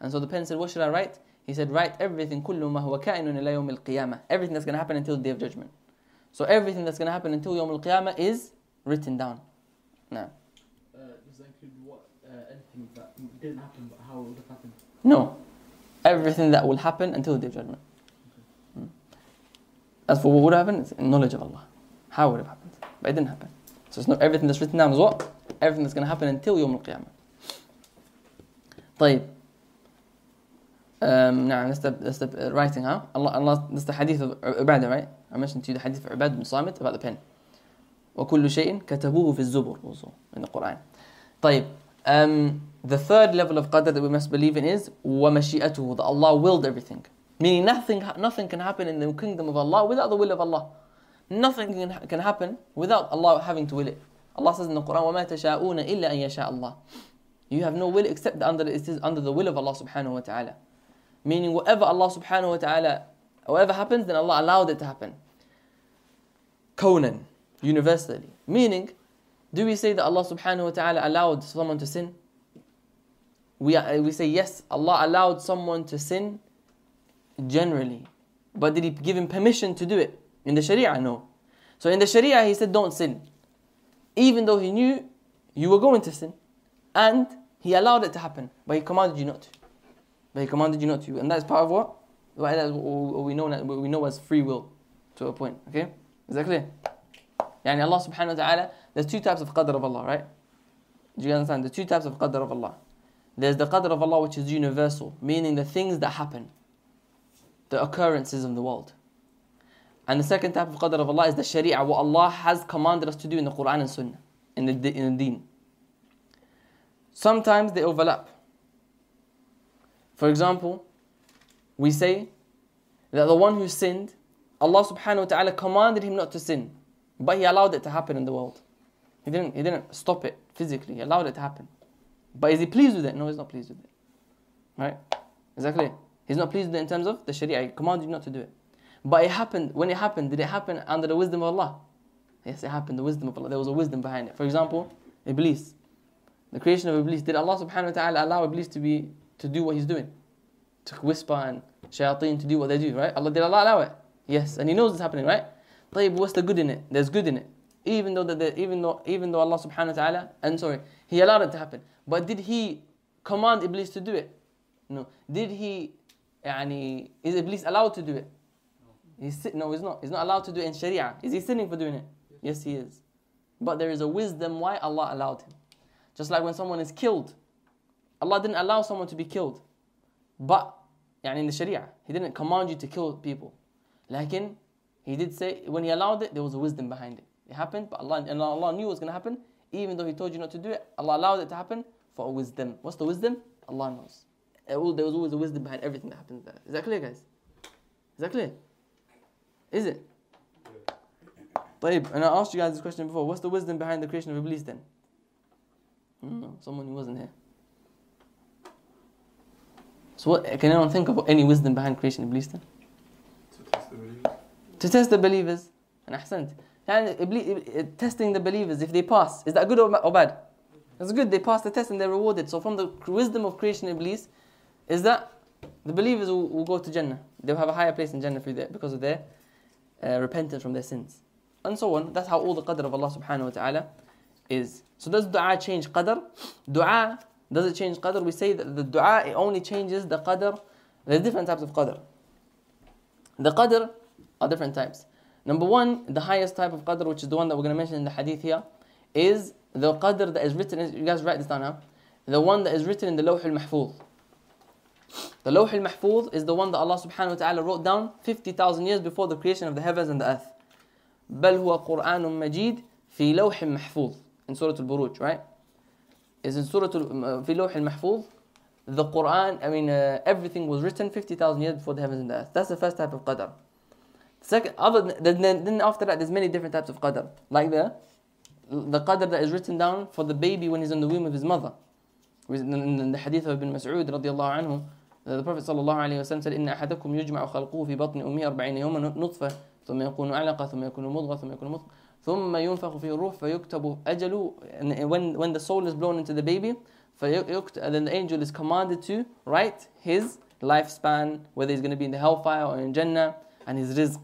Speaker 2: And so the pen said, what should I write? He said, write everything, كل ما هو كائن إلى يوم القيامة. Everything that's going to happen until the day of judgment. So everything that's going to happen until Yawm al-Qiyamah is written down. No. Uh, does that include what, uh, anything that didn't happen but how it would have happened?
Speaker 3: No.
Speaker 2: Everything that will happen until the day of judgment. Mm. As for what would have happened, it's knowledge of Allah. How would it have happened? But it didn't happen. So it's not everything that's written down is what? Everything that's going to happen until Yom Al-Qiyamah. طيب um, نعم that's the, that's the uh, writing huh? Allah, Allah, that's the hadith of Ubadah right? I mentioned to you the hadith of Ubadah bin Samit about the pen وكل شيء كتبوه في الزبر من القرآن طيب um, the third level of قدر that we must believe in is ومشيئته that Allah willed everything meaning nothing nothing can happen in the kingdom of Allah without the will of Allah nothing can, can happen without Allah having to will it Allah says in the Quran وما تشاءون إلا أن يشاء الله you have no will except under it is under the will of Allah subhanahu wa ta'ala meaning whatever Allah subhanahu wa ta'ala whatever happens then Allah allowed it to happen كونًا universally. Meaning, do we say that Allah subhanahu wa ta'ala allowed someone to sin? We, uh, we say yes, Allah allowed someone to sin generally. But did He give him permission to do it? In the Sharia, no. So in the Sharia, He said, don't sin. Even though He knew you were going to sin. And He allowed it to happen, but He commanded you not to. But He commanded you not to. And that's part of what? That's what we know, we know as free will to a point. Okay? Is that clear? Yani Allah subhanahu wa ta'ala, there's two types of qadr of Allah, right? Do you understand? The two types of qadr of Allah. There's the qadr of Allah which is universal, meaning the things that happen, the occurrences in the world. And the second type of qadr of Allah is the sharia, what Allah has commanded us to do in the Quran and Sunnah, in the, in the deen. Sometimes they overlap. For example, we say that the one who sinned, Allah subhanahu wa ta'ala commanded him not to sin. But he allowed it to happen in the world. He didn't, he didn't stop it physically, he allowed it to happen. But is he pleased with it? No, he's not pleased with it. Right? Exactly. He's not pleased with it in terms of the Sharia. He commanded you not to do it. But it happened, when it happened, did it happen under the wisdom of Allah? Yes, it happened, the wisdom of Allah. There was a wisdom behind it. For example, Iblis. The creation of Iblis. Did Allah subhanahu wa ta'ala allow Iblis to be to do what he's doing? To whisper and shayateen to do what they do, right? Allah did Allah allow it? Yes, and he knows it's happening, right? طيب what's the good in it? There's good in it. Even though that even though even though Allah subhanahu wa ta'ala and sorry, he allowed it to happen. But did he command Iblis to do it? No. Did he يعني, is Iblis allowed to do it? No. He's, no, he's not. He's not allowed to do it in Sharia. Is he sinning for doing it? Yes, he is. But there is a wisdom why Allah allowed him. Just like when someone is killed, Allah didn't allow someone to be killed. But يعني in the Sharia, He didn't command you to kill people. Lakin, he did say, when He allowed it, there was a wisdom behind it. It happened, but Allah, and Allah knew it was going to happen. Even though He told you not to do it, Allah allowed it to happen for a wisdom. What's the wisdom? Allah knows. There was always a wisdom behind everything that happened. there. Is that clear, guys? Is that clear? Is it? طيب, and I asked you guys this question before. What's the wisdom behind the creation of Iblis then? Hmm, someone who wasn't here. So what, can anyone think of any wisdom behind creation of Iblis then? To test the believers. And ahsant. testing the believers, if they pass, is that good or bad? It's good, they pass the test and they're rewarded. So, from the wisdom of creation Iblis, is that the believers will, will go to Jannah. They'll have a higher place in Jannah because of their uh, repentance from their sins. And so on. That's how all the qadr of Allah subhanahu wa ta'ala is. So, does dua change qadr? Dua does it change qadr? We say that the dua only changes the qadr. There's different types of qadr. The qadr are different types. Number one, the highest type of qadr, which is the one that we're going to mention in the hadith here, is the qadr that is written, you guys write this down now, the one that is written in the lawh al-mahfuz. The lawh al-mahfuz is the one that Allah subhanahu wa ta'ala wrote down 50,000 years before the creation of the heavens and the earth. بل هو قرآن مجيد في لوح محفوظ in Surah Al-Buruj, right? Is in Surah في لوح المحفوظ the Quran, I mean uh, everything was written 50,000 years before the heavens and the earth. That's the first type of qadr. Second, other then, then after that, there's many different types of qadr. Like the the qadr that is written down for the baby when he's in the womb of his mother. In the hadith of Ibn Mas'ud radiallahu anhu, uh, the Prophet sallallahu alaihi wasallam said, "إن أحدكم يجمع خلقه في بطن أمه أربعين يوما نطفة ثم يكون علقة ثم يكون مضغة ثم يكون مضغة ثم ينفخ فيه الروح فيكتب أجل when when the soul is blown into the baby فيكتب, then the angel is commanded to write his lifespan whether he's going to be in the hellfire or in Jannah and his rizq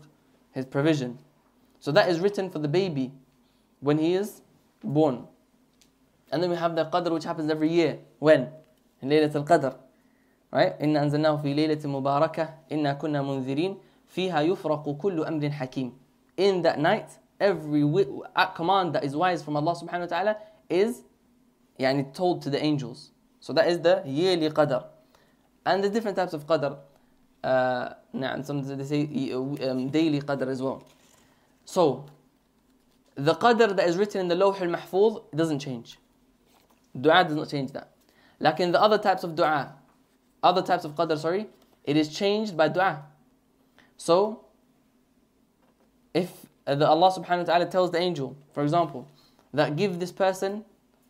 Speaker 2: his provision. So that is written for the baby when he is born. And then we have the Qadr which happens every year. When? In Laylat al-Qadr. Right? إِنَّا أَنزَلْنَاهُ فِي لَيْلَةٍ mubarakah Inna كُنَّا munzirin فِيهَا يُفْرَقُ كُلُّ أَمْرٍ حَكِيمٍ In that night, every command that is wise from Allah subhanahu wa ta'ala is يعني, told to the angels. So that is the yearly Qadr. And the different types of Qadr uh, and sometimes they say um, daily qadr as well. So, the qadr that is written in the Lawh al-Mahfuz doesn't change. Dua does not change that. Like in the other types of dua, other types of qadr, sorry, it is changed by dua. So, if uh, the Allah subhanahu wa ta'ala tells the angel, for example, that give this person,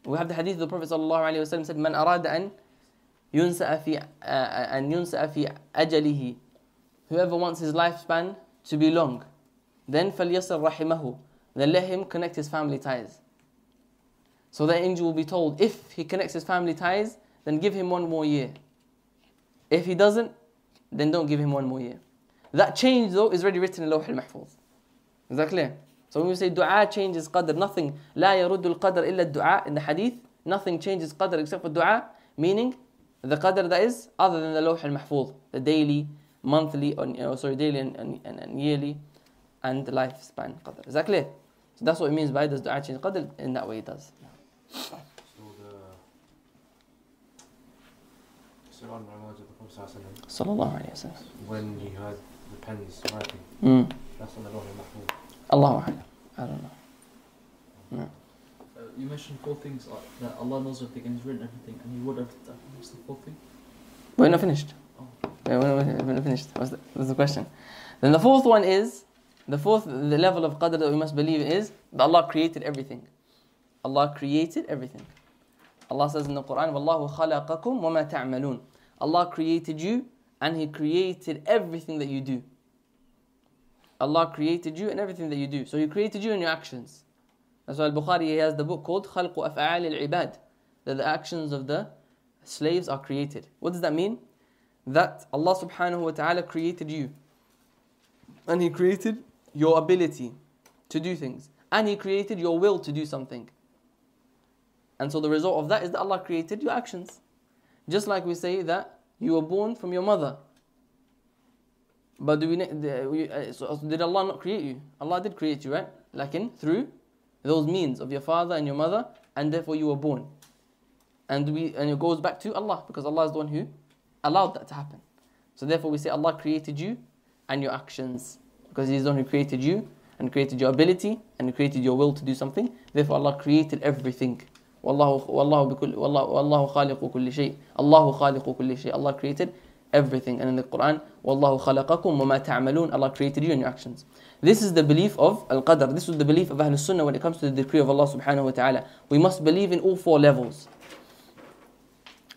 Speaker 2: we have the hadith of the Prophet sallallahu alayhi wa sallam said, Man arada an ينسأ في, and ينسأ في أجله whoever wants his lifespan to be long then فليصل رحمه then let him connect his family ties so the angel will be told if he connects his family ties then give him one more year if he doesn't then don't give him one more year that change though is already written in Lawh al-Mahfuz is that clear so when we say dua changes qadr nothing لا يرد القدر إلا الدعاء in the hadith nothing changes qadr except for dua meaning the qadr that is other than the lawh al-mahfuz, the daily, monthly, or, sorry, daily and, and, and yearly and lifespan qadr. Is that clear? So that's what it means by this dua change qadr? In that way it does. So the so
Speaker 3: on
Speaker 2: Wasallam
Speaker 3: when he had the pens writing,
Speaker 2: mm. that's on the lawh al-mahfuz. I don't know. Yeah.
Speaker 3: Hmm you mentioned four things uh, that Allah knows everything and He's written everything and He would have What's the fourth thing? We're not finished. Oh. Yeah, we're, not,
Speaker 2: we're
Speaker 3: not
Speaker 2: finished. What's the, what's the question? Then the fourth one is the fourth the level of qadr that we must believe is that Allah created everything. Allah created everything. Allah says in the Quran, Wallahu khalaqakum wa ma ta'malun. Allah created you and He created everything that you do. Allah created you and everything that you do. So He created you and your actions. That's why Al-Bukhari he has the book called Khalqu Af'al al-Ibad, that the actions of the slaves are created. What does that mean? That Allah subhanahu wa ta'ala created you. And He created your ability to do things. And He created your will to do something. And so the result of that is that Allah created your actions. Just like we say that you were born from your mother. But do we, uh, did Allah not create you? Allah did create you, right? Like in through those means of your father and your mother, and therefore you were born. And we and it goes back to Allah because Allah is the one who allowed that to happen. So therefore we say Allah created you and your actions because He is the one who created you and created your ability and created your will to do something. Therefore Allah created everything. Wallahu wallahu bikul wallahu wallahu kulli shay. Allah created everything. And in the Quran, Wallahu khalaqakum wa ma Allah created you and your actions. This is the belief of Al-Qadr. This is the belief of Ahlul Sunnah when it comes to the decree of Allah subhanahu wa ta'ala. We must believe in all four levels.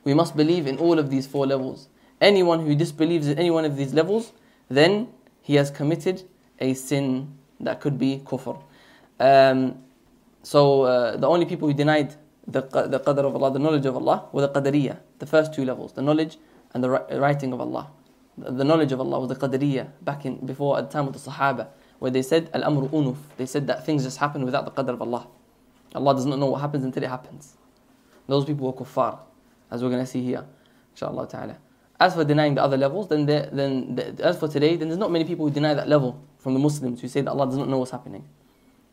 Speaker 2: We must believe in all of these four levels. Anyone who disbelieves in any one of these levels, then he has committed a sin that could be kufr. Um, so uh, the only people who denied the, the qadr of Allah, the knowledge of Allah, were the qadariyah, the first two levels, the knowledge and the writing of Allah. The knowledge of Allah was the qadariyah back in before at the time of the Sahaba where they said al amru unuf. They said that things just happen without the qadr of Allah. Allah does not know what happens until it happens. Those people were kuffar, as we're going to see here, inshallah ta'ala. As for denying the other levels, then, the, then the, as for today, then there's not many people who deny that level from the Muslims who say that Allah does not know what's happening.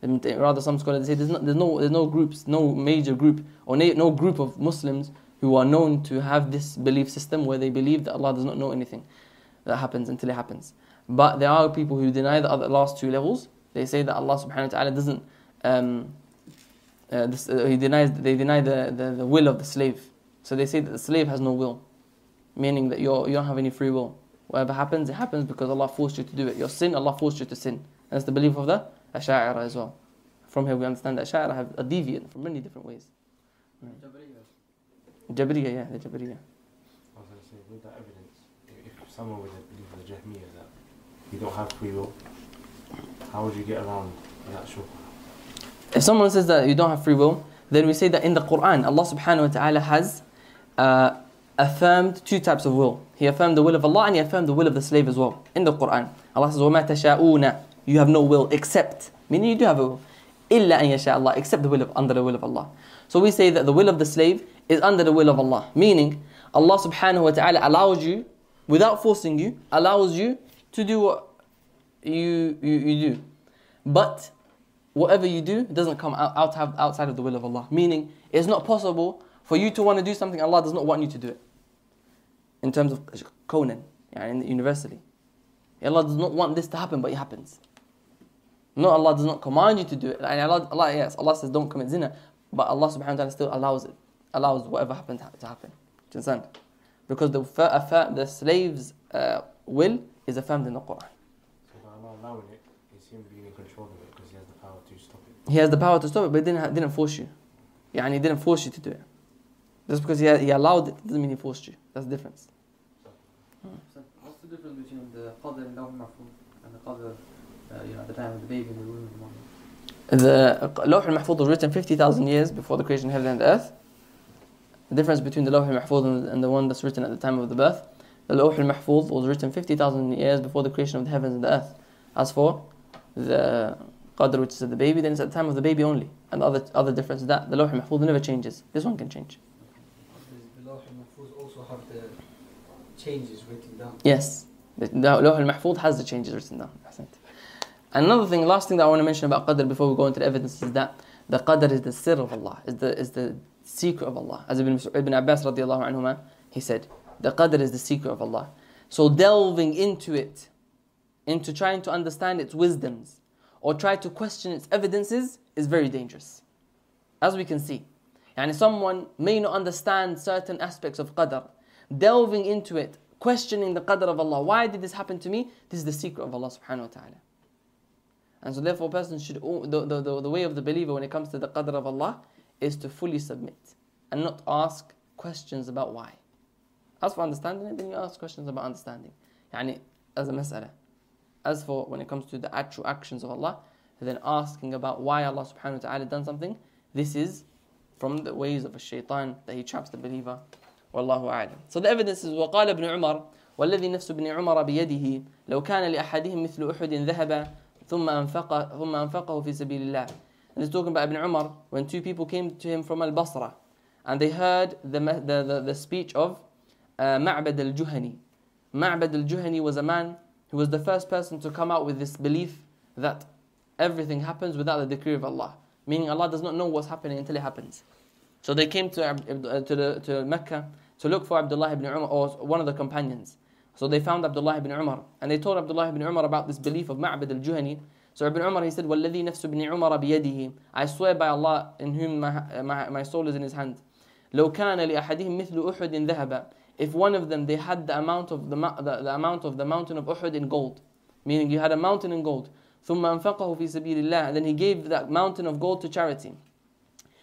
Speaker 2: Rather, some scholars say there's, not, there's, no, there's no groups, no major group, or na- no group of Muslims who are known to have this belief system where they believe that Allah does not know anything that happens until it happens. But there are people who deny the other last two levels. They say that Allah subhanahu wa ta'ala doesn't, um, uh, this, uh, he denies, they deny the, the, the, will of the slave. So they say that the slave has no will, meaning that you're, you don't have any free will. Whatever happens, it happens because Allah forced you to do it. Your sin, Allah forced you to sin. that's the belief of the Ash'ara as well. From here we understand that Ash'ara have a deviant from many different ways. Jabriya. Jabriya, yeah, the Jabriya.
Speaker 3: I was going to say, with that evidence, if someone would believe the Jahmiyyah, you don't have free will, how would you get around that shubha?
Speaker 2: If someone says that you don't have free will, then we say that in the Quran, Allah subhanahu wa ta'ala has uh, affirmed two types of will. He affirmed the will of Allah and He affirmed the will of the slave as well. In the Quran, Allah says, وَمَا تَشَاءُونَ You have no will except, meaning you do have a will. إِلَّا أَن يَشَاءَ Allah, except the will of, under the will of Allah. So we say that the will of the slave is under the will of Allah, meaning Allah subhanahu wa ta'ala allows you, without forcing you, allows you to do what you, you, you do. But whatever you do doesn't come out, out, outside of the will of Allah. Meaning, it's not possible for you to want to do something Allah does not want you to do it. In terms of Conan, in university. Allah does not want this to happen, but it happens. No, Allah does not command you to do it. And Allah, Allah, yes, Allah says don't commit zina, but Allah subhanahu wa ta'ala still allows it, allows whatever happens to happen. Do you understand? Because the, the slave's uh, will is affirmed in the Quran.
Speaker 3: So allowing it, being in control of it because he has the power to stop it.
Speaker 2: He has the power to stop it, but he didn't, didn't force you. Yeah, and he didn't force you to do it. Just because he, he allowed it doesn't mean he forced you. That's the difference.
Speaker 3: what's the difference between the father and the qadr, uh, you know, at the time of the baby in the womb of the mother? Uh, the Lawh al-Mahfuz
Speaker 2: was written 50,000 years before the creation of heaven and earth. The difference between the Lawh al-Mahfuz and the one that's written at the time of the birth the Lawh al-Mahfuz was written 50,000 years before the creation of the heavens and the earth. As for the Qadr, which is at the baby, then it's at the time of the baby only. And the other, other difference is that the Lawh al-Mahfuz never changes. This one can change.
Speaker 3: Does the Lawh al-Mahfuz also have the changes written
Speaker 2: down?
Speaker 3: Yes. The Lawh
Speaker 2: al-Mahfuz has the changes written down. Another thing, last thing that I want to mention about Qadr before we go into the evidence is that the Qadr is the sir of Allah, is the, is the secret of Allah. As Ibn, Ibn Abbas radiallahu he said, the qadr is the secret of Allah. So delving into it, into trying to understand its wisdoms, or try to question its evidences is very dangerous. As we can see. And someone may not understand certain aspects of qadr. Delving into it, questioning the qadr of Allah. Why did this happen to me? This is the secret of Allah subhanahu wa ta'ala. And so therefore person should, the, the, the, the way of the believer when it comes to the qadr of Allah is to fully submit and not ask questions about why. As for understanding it, then you ask questions about understanding. يعني as a mas'ala. As for when it comes to the actual actions of Allah, then asking about why Allah subhanahu wa ta'ala done something, this is from the ways of a shaitan that he traps the believer. So the evidence is وقال ابن عمر والذي نفس ابن عمر بيده لو كان لأحدهم مثل أحد ذهب ثم أنفق ثم أنفقه في سبيل الله. And he's talking about Ibn Umar when two people came to him from Al Basra and they heard the, the, the, the speech of uh, Ma'bad al Juhani. Ma'bad al Juhani was a man who was the first person to come out with this belief that everything happens without the decree of Allah, meaning Allah does not know what's happening until it happens. So they came to, uh, to, the, to Mecca to look for Abdullah ibn Umar or one of the companions. So they found Abdullah ibn Umar and they told Abdullah ibn Umar about this belief of Ma'bad al Juhani. So Ibn Umar he said, وَالَّذِي نَفْسُ ابْنِ عُمَرَ بِيَدِهِ I swear by Allah in whom my, my, my soul is in his hand. لو كان لأحدهم مثل أحد ذهبا if one of them they had the amount of the, the, the amount of the mountain of Uhud in gold, meaning you had a mountain in gold. ثم أنفقه في سبيل الله and then he gave that mountain of gold to charity.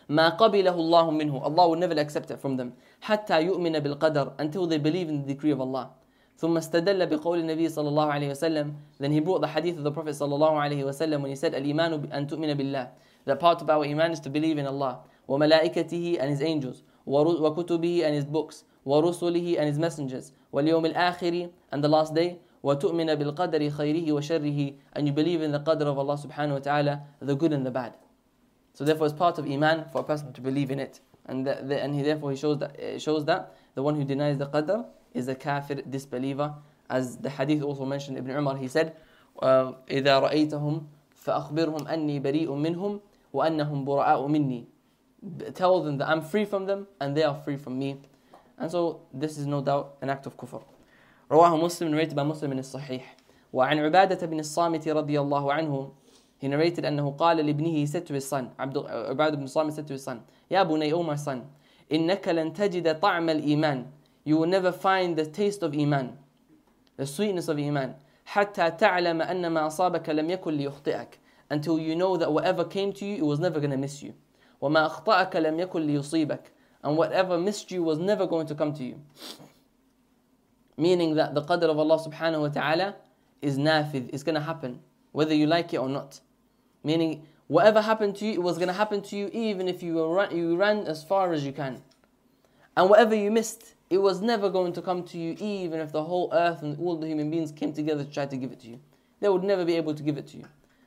Speaker 2: ما قبله الله منه Allah would never accept it from them حتى يؤمن بالقدر until they believe in the decree of Allah. ثم استدل بقول النبي صلى الله عليه وسلم then he brought the hadith of the Prophet صلى الله عليه وسلم when he said الإيمان أن تؤمن بالله that part of our iman is to believe in Allah وملائكته and his angels وكتبه and his books ورسله and his messengers واليوم الآخر and the last day وتؤمن بالقدر خيره وشره and you believe in the qadr of Allah subhanahu wa ta'ala the good and the bad so therefore it's part of iman for a person to believe in it and the, the, and he therefore he shows that shows that the one who denies the qadr is a kafir disbeliever as the hadith also mentioned Ibn Umar he said uh, إذا رأيتهم فأخبرهم أني بريء منهم وأنهم براء مني tell them that I'm free from them and they are free from me and so this is no doubt an act of kufr. رواه مسلم narrated by Muslim in الصحيح وعن عبادة بن الصامت رضي الله عنه he narrated أنه قال لابنه he said to his son عبد عبادة بن الصامت said to his son يا بني oh my son إنك لن تجد طعم الإيمان you will never find the taste of إيمان the sweetness of إيمان حتى تعلم أن ما أصابك لم يكن ليخطئك until you know that whatever came to you it was never going to miss you وما أخطأك لم يكن ليصيبك and whatever missed you was never going to come to you. Meaning that the qadr of Allah subhanahu wa ta'ala is nafid, it's going to happen, whether you like it or not. Meaning, whatever happened to you, it was going to happen to you even if you, were, you ran as far as you can. And whatever you missed, it was never going to come to you even if the whole earth and all the human beings came together to try to give it to you. They would never be able to give it to you.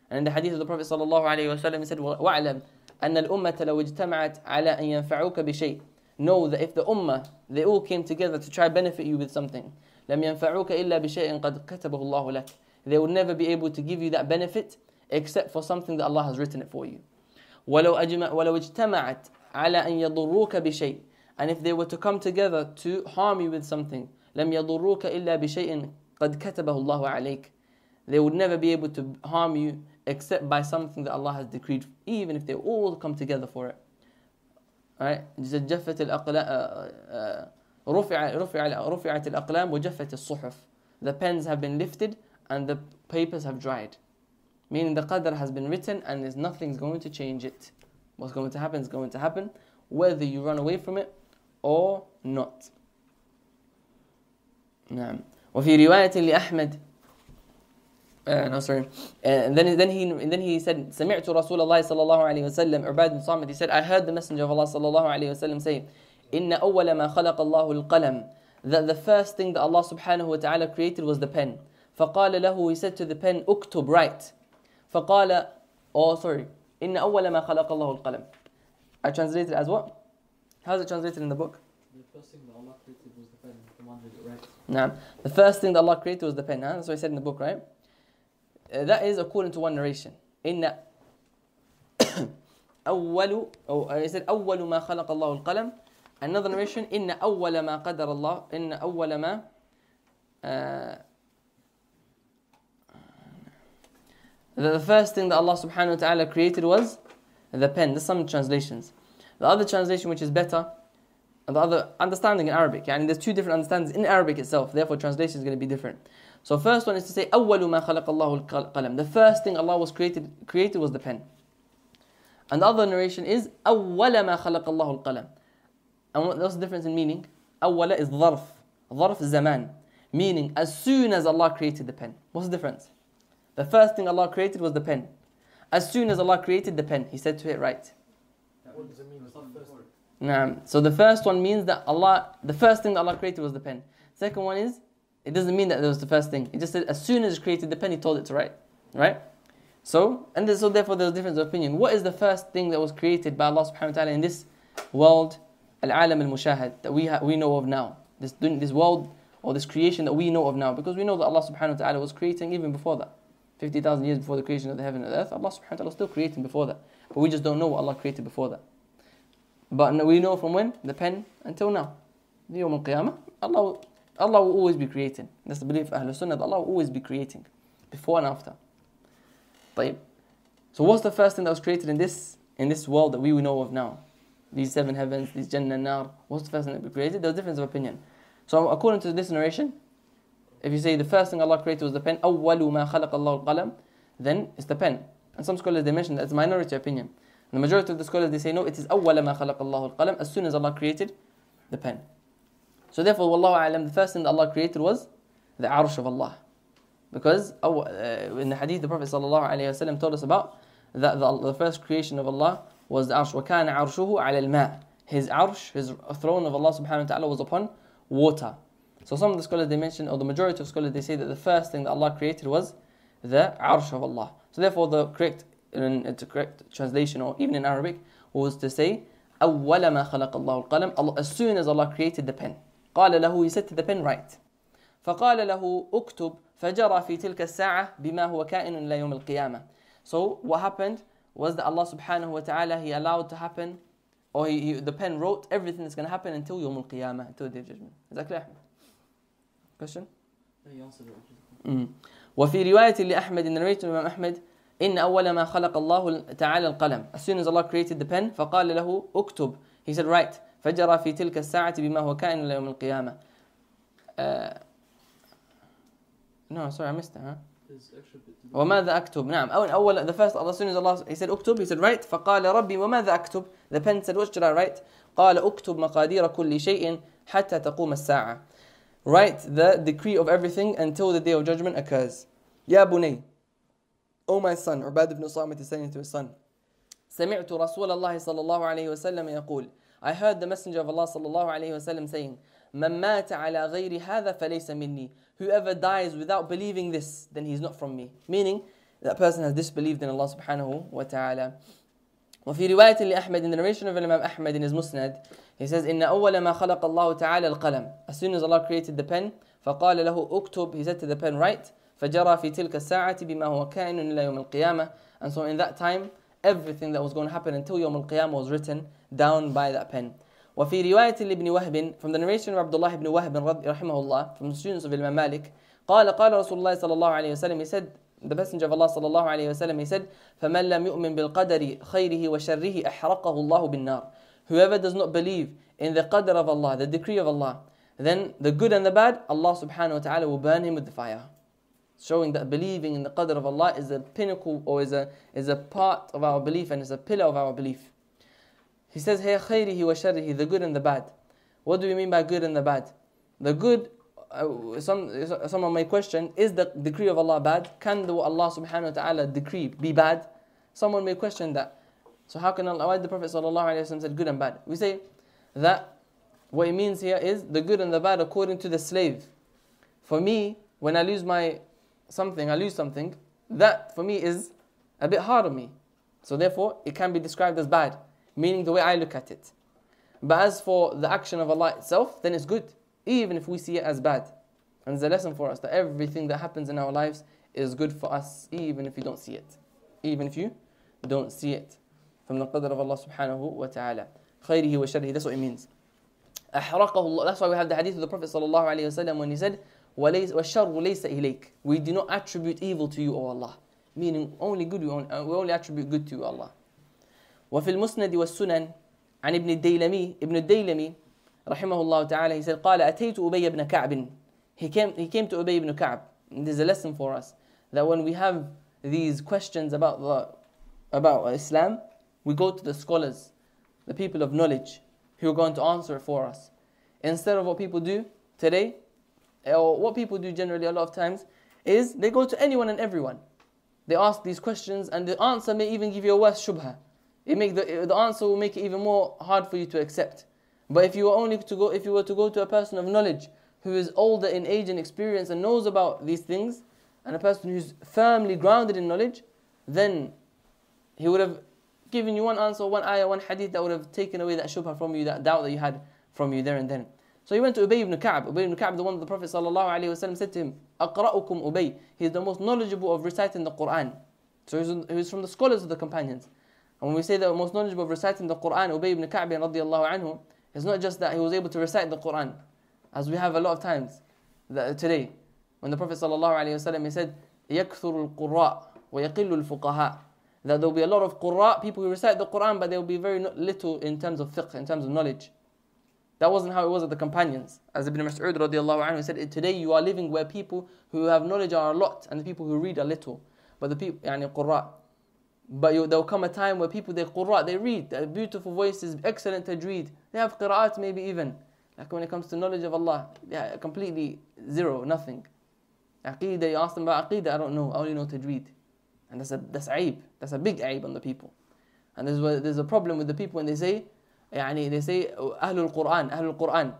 Speaker 2: And in the hadith of the Prophet sallallahu alaihi wasallam, he said, وَعْلَمْ أن الأمة لو اجتمعت على أن ينفعوك بشيء Know that if the ummah, they all came together to try benefit you with something لم ينفعوك إلا بشيء قد كتبه الله لك They will never be able to give you that benefit except for something that Allah has written it for you ولو, أجمع, ولو اجتمعت على أن يضروك بشيء And if they were to come together to harm you with something لم يضروك إلا بشيء قد كتبه الله عليك They would never be able to harm you except by something that Allah has decreed, even if they all come together for it. Right? Uh, uh, the pens have been lifted and the papers have dried. Meaning the qadr has been written and there's nothing's going to change it. What's going to happen is going to happen, whether you run away from it or not. نعم. وفي رواية لأحمد uh, no, sorry. Uh, and then, then he, and then he said, "Sami'tu Rasulullah sallallahu alaihi wasallam." Ubaid bin Samit. He said, "I heard the Messenger of Allah sallallahu alaihi wasallam say, "Inna awwala ma khalaq Allahu al-qalam." That the first thing that Allah سبحانه وتعالى created was the pen. فقال له, he said to the pen, 'أكتب write." فقال, oh sorry, "Inna awwala ma khalaq Allahu al-qalam." I translated as what?
Speaker 3: How is it translated in the book? The first thing that Allah created was the pen. The one who writes.
Speaker 2: Nah. The first thing that Allah created was the pen. Huh? That's what he said in the book, right? Uh, that is according to one narration. إن أول أو is it أول ما خلق الله القلم another narration إن أول ما قدر الله إن أول ما uh, the first thing that Allah subhanahu wa ta'ala created was the pen. There's some translations. The other translation which is better, the other understanding in Arabic, and there's two different understandings in Arabic itself, therefore translation is going to be different. So first one is to say أول ما خلق الله القلم. The first thing Allah was created created was the pen. And the other narration is أول ما خلق الله القلم. And what's the difference in meaning? أول is ظرف. ظرف zaman. Meaning as soon as Allah created the pen. What's the difference? The first thing Allah created was the pen. As soon as Allah created the pen, He said to
Speaker 3: it,
Speaker 2: write.
Speaker 3: What does it mean?
Speaker 2: Nah. So the first one means that Allah, the first thing that Allah created was the pen. Second one is it doesn't mean that that was the first thing. It just said as soon as it's created, the pen, he told it to write. Right? So, and so therefore there's a difference of opinion. What is the first thing that was created by Allah subhanahu wa ta'ala in this world, al-alam al-mushahad, that we, ha- we know of now? This, this world or this creation that we know of now. Because we know that Allah subhanahu wa ta'ala was creating even before that. 50,000 years before the creation of the heaven and the earth, Allah subhanahu wa ta'ala was still creating before that. But we just don't know what Allah created before that. But we know from when? The pen until now. The Yawm al-Qiyamah. Allah Allah will always be creating. That's the belief of Ahlul Sunnah that Allah will always be creating before and after. طيب. So what's the first thing that was created in this in this world that we know of now? These seven heavens, these Jannah and Nar. What's the first thing that was created? There's a difference of opinion. So according to this narration, if you say the first thing Allah created was the pen, أَوَّلُ مَا خَلَقَ اللَّهُ الْقَلَمِ then it's the pen. And some scholars they mention that it's minority opinion. And the majority of the scholars they say no, it is أَوَّلَ مَا خَلَقَ اللَّهُ الْقَلَمِ as soon as Allah created the pen. So therefore, Wallahu A'lam, the first thing that Allah created was the Arsh of Allah. Because oh, uh, in the hadith, the Prophet wasallam told us about that the, the, first creation of Allah was the Arsh. وَكَانَ عَرْشُهُ عَلَى الْمَاءِ His Arsh, His throne of Allah subhanahu wa ta'ala was upon water. So some of the scholars they mention, or the majority of scholars they say that the first thing that Allah created was the Arsh of Allah. So therefore the correct, in, correct translation, or even in Arabic, was to say, أَوَّلَ مَا خَلَقَ اللَّهُ الْقَلَمَ As soon as Allah created the pen. قال له set the pen right فقال له اكتب فجرى في تلك الساعة بما هو كائن إلى يوم القيامة so what happened was that Allah subhanahu wa ta'ala he allowed to happen or he, he, the pen wrote everything that's going to happen until يوم القيامة until the day of judgment is that clear question mm. وفي رواية لأحمد narrated الإمام أحمد إن أول ما خلق الله تعالى القلم as soon as Allah created the pen فقال له اكتب he said write فجرى في تلك الساعة بما هو كائن إلى يوم القيامة. Uh, no, sorry, I missed that. Huh? وماذا أكتب؟ نعم أول أول the first Allah soon as Allah he said أكتب he said write فقال ربي وماذا أكتب؟ the pen said what should I write؟ قال أكتب مقادير كل شيء حتى تقوم الساعة. Write the decree of everything until the day of judgment occurs. يا بني O my son, Ubad ibn Samit is saying to his son, سمعت رسول الله صلى الله عليه وسلم يقول I heard the Messenger of Allah وسلم, saying, Man ala minni. Whoever dies without believing this, then he's not from me. Meaning, that person has disbelieved in Allah subhanahu wa ta'ala. وفي رواية لأحمد in the narration of Imam Ahmad in his Musnad he says إن أول ما خلق الله تعالى القلم as soon as Allah created the pen فقال له اكتب he said to the pen write فجرى في تلك الساعة بما هو كائن إلى يوم القيامة and so in that time everything that was going to happen until Yom al-Qiyamah was written down by that pen. وفي رواية لابن وهب from the narration of Abdullah ibn Wahb رحمه الله from the students of Imam Malik قال قال رسول الله صلى الله عليه وسلم he said the messenger of Allah صلى الله عليه وسلم he said فمن لم يؤمن بالقدر خيره وشره أحرقه الله بالنار whoever does not believe in the qadr of Allah the decree of Allah then the good and the bad Allah subhanahu wa ta'ala will burn him with the fire showing that believing in the qadr of Allah is a pinnacle or is a, is a part of our belief and is a pillar of our belief. He says here khayrihi wa sharrihi, the good and the bad. What do we mean by good and the bad? The good, uh, some, of may question, is the decree of Allah bad? Can the Allah subhanahu wa ta'ala decree be bad? Someone may question that. So how can Allah, why the Prophet sallallahu alayhi wa said good and bad? We say that what it means here is the good and the bad according to the slave. For me, when I lose my something, I lose something, that for me is a bit hard on me. So therefore, it can be described as bad, meaning the way I look at it. But as for the action of Allah itself, then it's good, even if we see it as bad. And it's a lesson for us that everything that happens in our lives is good for us, even if you don't see it. Even if you don't see it. From the qadr of Allah subhanahu wa ta'ala. خيره وشره, that's what it means. That's why we have the hadith of the Prophet sallallahu alayhi wa when he said, we do not attribute evil to you, O Allah. Meaning only good, uh, we only, attribute good to you, Allah. وفي المسند والسنن عن ابن الديلمي ابن الديلمي رحمه الله تعالى he said قال أتيت أبي بن كعب he came he came to Ubay ibn Ka'b there's a lesson for us that when we have these questions about the about Islam we go to the scholars the people of knowledge who are going to answer it for us instead of what people do today or what people do generally a lot of times, is they go to anyone and everyone. They ask these questions, and the answer may even give you a worse shubha. It make the, the answer will make it even more hard for you to accept. But if you were only to go, if you were to go to a person of knowledge who is older in age and experience and knows about these things, and a person who's firmly grounded in knowledge, then he would have given you one answer, one ayah, one hadith that would have taken away that shubha from you, that doubt that you had from you there and then. So he went to Ubay ibn Ka'b. Ubay ibn Ka'b, the one that the Prophet ﷺ said to him, "أقرأكم Ubay. He is the most knowledgeable of reciting the Quran. So he was from the scholars of the companions. And when we say the most knowledgeable of reciting the Quran, Ubay ibn Ka'b radiallahu anhu, it's not just that he was able to recite the Quran, as we have a lot of times today. When the Prophet ﷺ, he said, يَكْثُرُ الْقُرَّاء وَيَقِلُّ الْفُقَهَاء That there will be a lot of qurra, people who recite the Quran, but they will be very little in terms of fiqh, in terms of knowledge. That wasn't how it was with the companions. As Ibn Mas'ud radiallahu anhu said, today you are living where people who have knowledge are a lot and the people who read are little. But the people, يعني qurra. But you, there'll come a time where people, they qurra, they read, they have beautiful voices, excellent tajweed. They have qira'at maybe even. Like when it comes to knowledge of Allah, yeah, completely zero, nothing. Aqidah, you ask them about aqidah, I don't know, I only know tajweed. And that's a, that's aib, that's a big aib on the people. And there's, there's a problem with the people when they say, يعني they say أهل القرآن أهل القرآن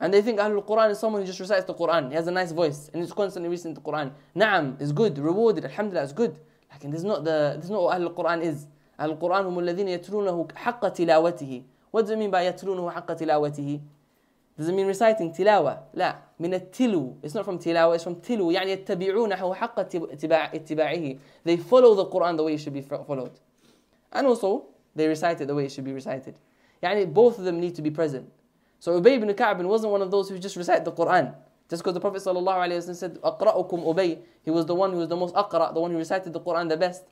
Speaker 2: and they think أهل القرآن is someone who just recites the Quran he has a nice voice and he's constantly reciting the Quran نعم is good rewarded لله, is good لكن this is not the this is not what أهل القرآن is أهل القرآن هم الذين يتلونه حق تلاوته what does it mean by يتلونه حق تلاوته does it mean reciting تلاوة لا من التلو it's not from تلاوة it's from تلو يعني يتبعونه حق اتباع اتباعه they follow the Quran the way it should be followed and also they recite it the way it should be recited Yani both of them need to be present. So Ubay ibn Ka'b wasn't one of those who just recited the Quran. Just because the Prophet ﷺ said, Aqra'ukum Ubay, he was the one who was the most aqra, the one who recited the Quran the best.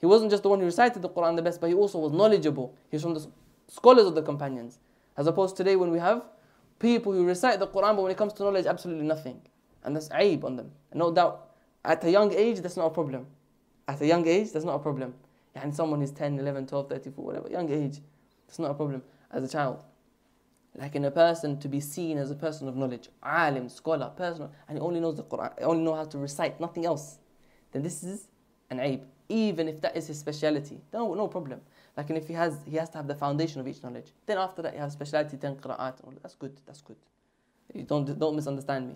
Speaker 2: He wasn't just the one who recited the Quran the best, but he also was knowledgeable. He's from the scholars of the companions. As opposed to today when we have people who recite the Quran, but when it comes to knowledge, absolutely nothing. And that's aib on them. And no doubt, at a young age, that's not a problem. At a young age, that's not a problem. And someone is 10, 11, 12, 34, whatever, young age, that's not a problem as a child. Like in a person to be seen as a person of knowledge, alim, scholar, person, and he only knows the Quran, only know how to recite, nothing else, then this is an aib. Even if that is his speciality, no, no problem. Like if he has, he has to have the foundation of each knowledge. Then after that, he has speciality, then qira'at. That's good. That's good. You don't don't misunderstand me.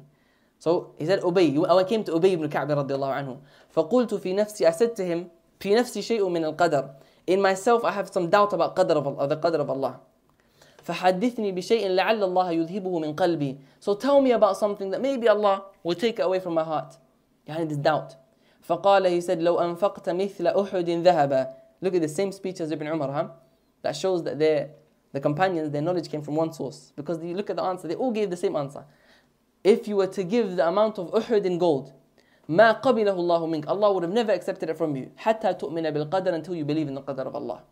Speaker 2: So he said, Ubay. I came to Ubay ibn Ka'b radiallahu anhu. فقلت في نفسي, I said to him, في نفسي شيء من القدر. In myself, I have some doubt about qadr of, the qadr of Allah. فحدثني بشيء لعل الله يذهبه من قلبي. So tell me about something that maybe Allah will take away from my heart. يعني this doubt. فقال he said لو أنفقت مثل أحد ذهبا. Look at the same speech as Ibn Umar, huh? That shows that the companions, their knowledge came from one source. Because you look at the answer, they all gave the same answer. If you were to give the amount of Uhud in gold, ما قبله الله منك Allah would have never accepted it from you حتى تؤمن بالقدر until you believe in the قدر of Allah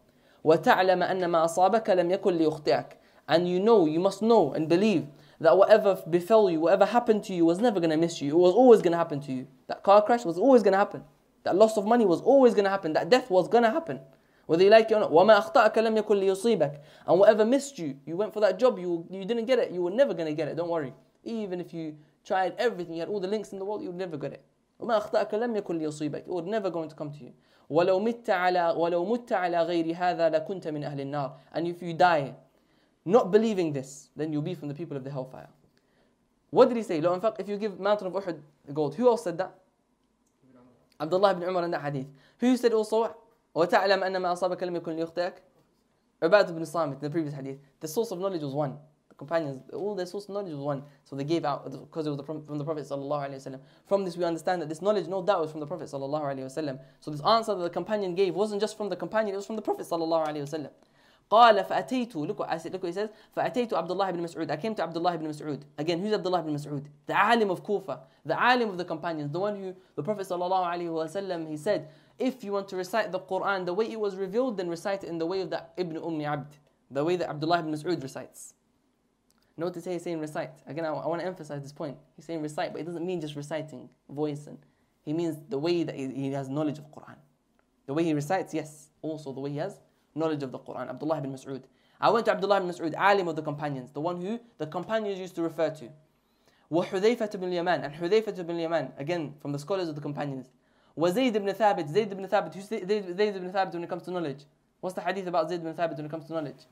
Speaker 2: وتعلم أن ما أصابك لم يكن ليخطئك And you know, you must know and believe that whatever befell you, whatever happened to you, was never going to miss you. It was always going to happen to you. That car crash was always going to happen. That loss of money was always going to happen. That death was going to happen. Whether you like it or not. وَمَا أَخْطَأَكَ لَمْ يَكُنْ لِيُصِيبَك And whatever missed you, you went for that job, you, you didn't get it. You were never going to get it. Don't worry. Even if you tried everything, you had all the links in the world, you would never get it. وَمَا أَخْطَأَكَ لَمْ يَكُنْ لِيُصِيبَك It was never going to come to you. وَلَوْ مِتَّ عَلَى, وَلَوْ مُتَّ عَلَى غَيْرِ هَذَا لَكُنْتَ مِنْ أَهْلِ النَّارِ And if you die not believing this, then you'll be from the people of the hellfire. What did he say? In fact, if you give mountain of Uhud gold. Who else said that? Abdullah ibn Umar in that hadith. Who said also, وَتَعْلَمْ أَنَّ مَا أَصَابَكَ لَمْ يَكُنْ لِيُخْتَيَكَ Ubad ibn Samit in the previous hadith. The source of knowledge was one. The companions, all their source of knowledge was one. So they gave out because it was from the Prophet sallallahu From this we understand that this knowledge no doubt was from the Prophet sallallahu So this answer that the companion gave wasn't just from the companion, it was from the Prophet sallallahu قال فأتيت look what, I look what he says فأتيت عبد الله بن مسعود I came to Abdullah ibn Mas'ud again who's Abdullah ibn Mas'ud the alim of Kufa the alim of the companions the one who the Prophet sallallahu alaihi wasallam he said if you want to recite the Quran the way it was revealed then recite it in the way of the Ibn Ummi Abd the way that Abdullah ibn Mas'ud recites Notice here he's saying recite. Again, I, I want to emphasize this point. He's saying recite, but it doesn't mean just reciting, voicing. He means the way that he, he has knowledge of Quran. The way he recites, yes. Also the way he has knowledge of the Quran, Abdullah bin Mas'ud. I went to Abdullah bin Mas'ud, alim of the companions, the one who the companions used to refer to. وحذيفة بن اليمان and حذيفة بن اليمان again from the scholars of the companions وزيد بن ثابت زيد بن ثابت who's Zayd ibn Thabit when it comes to knowledge what's the hadith about Zayd ibn Thabit when it comes to knowledge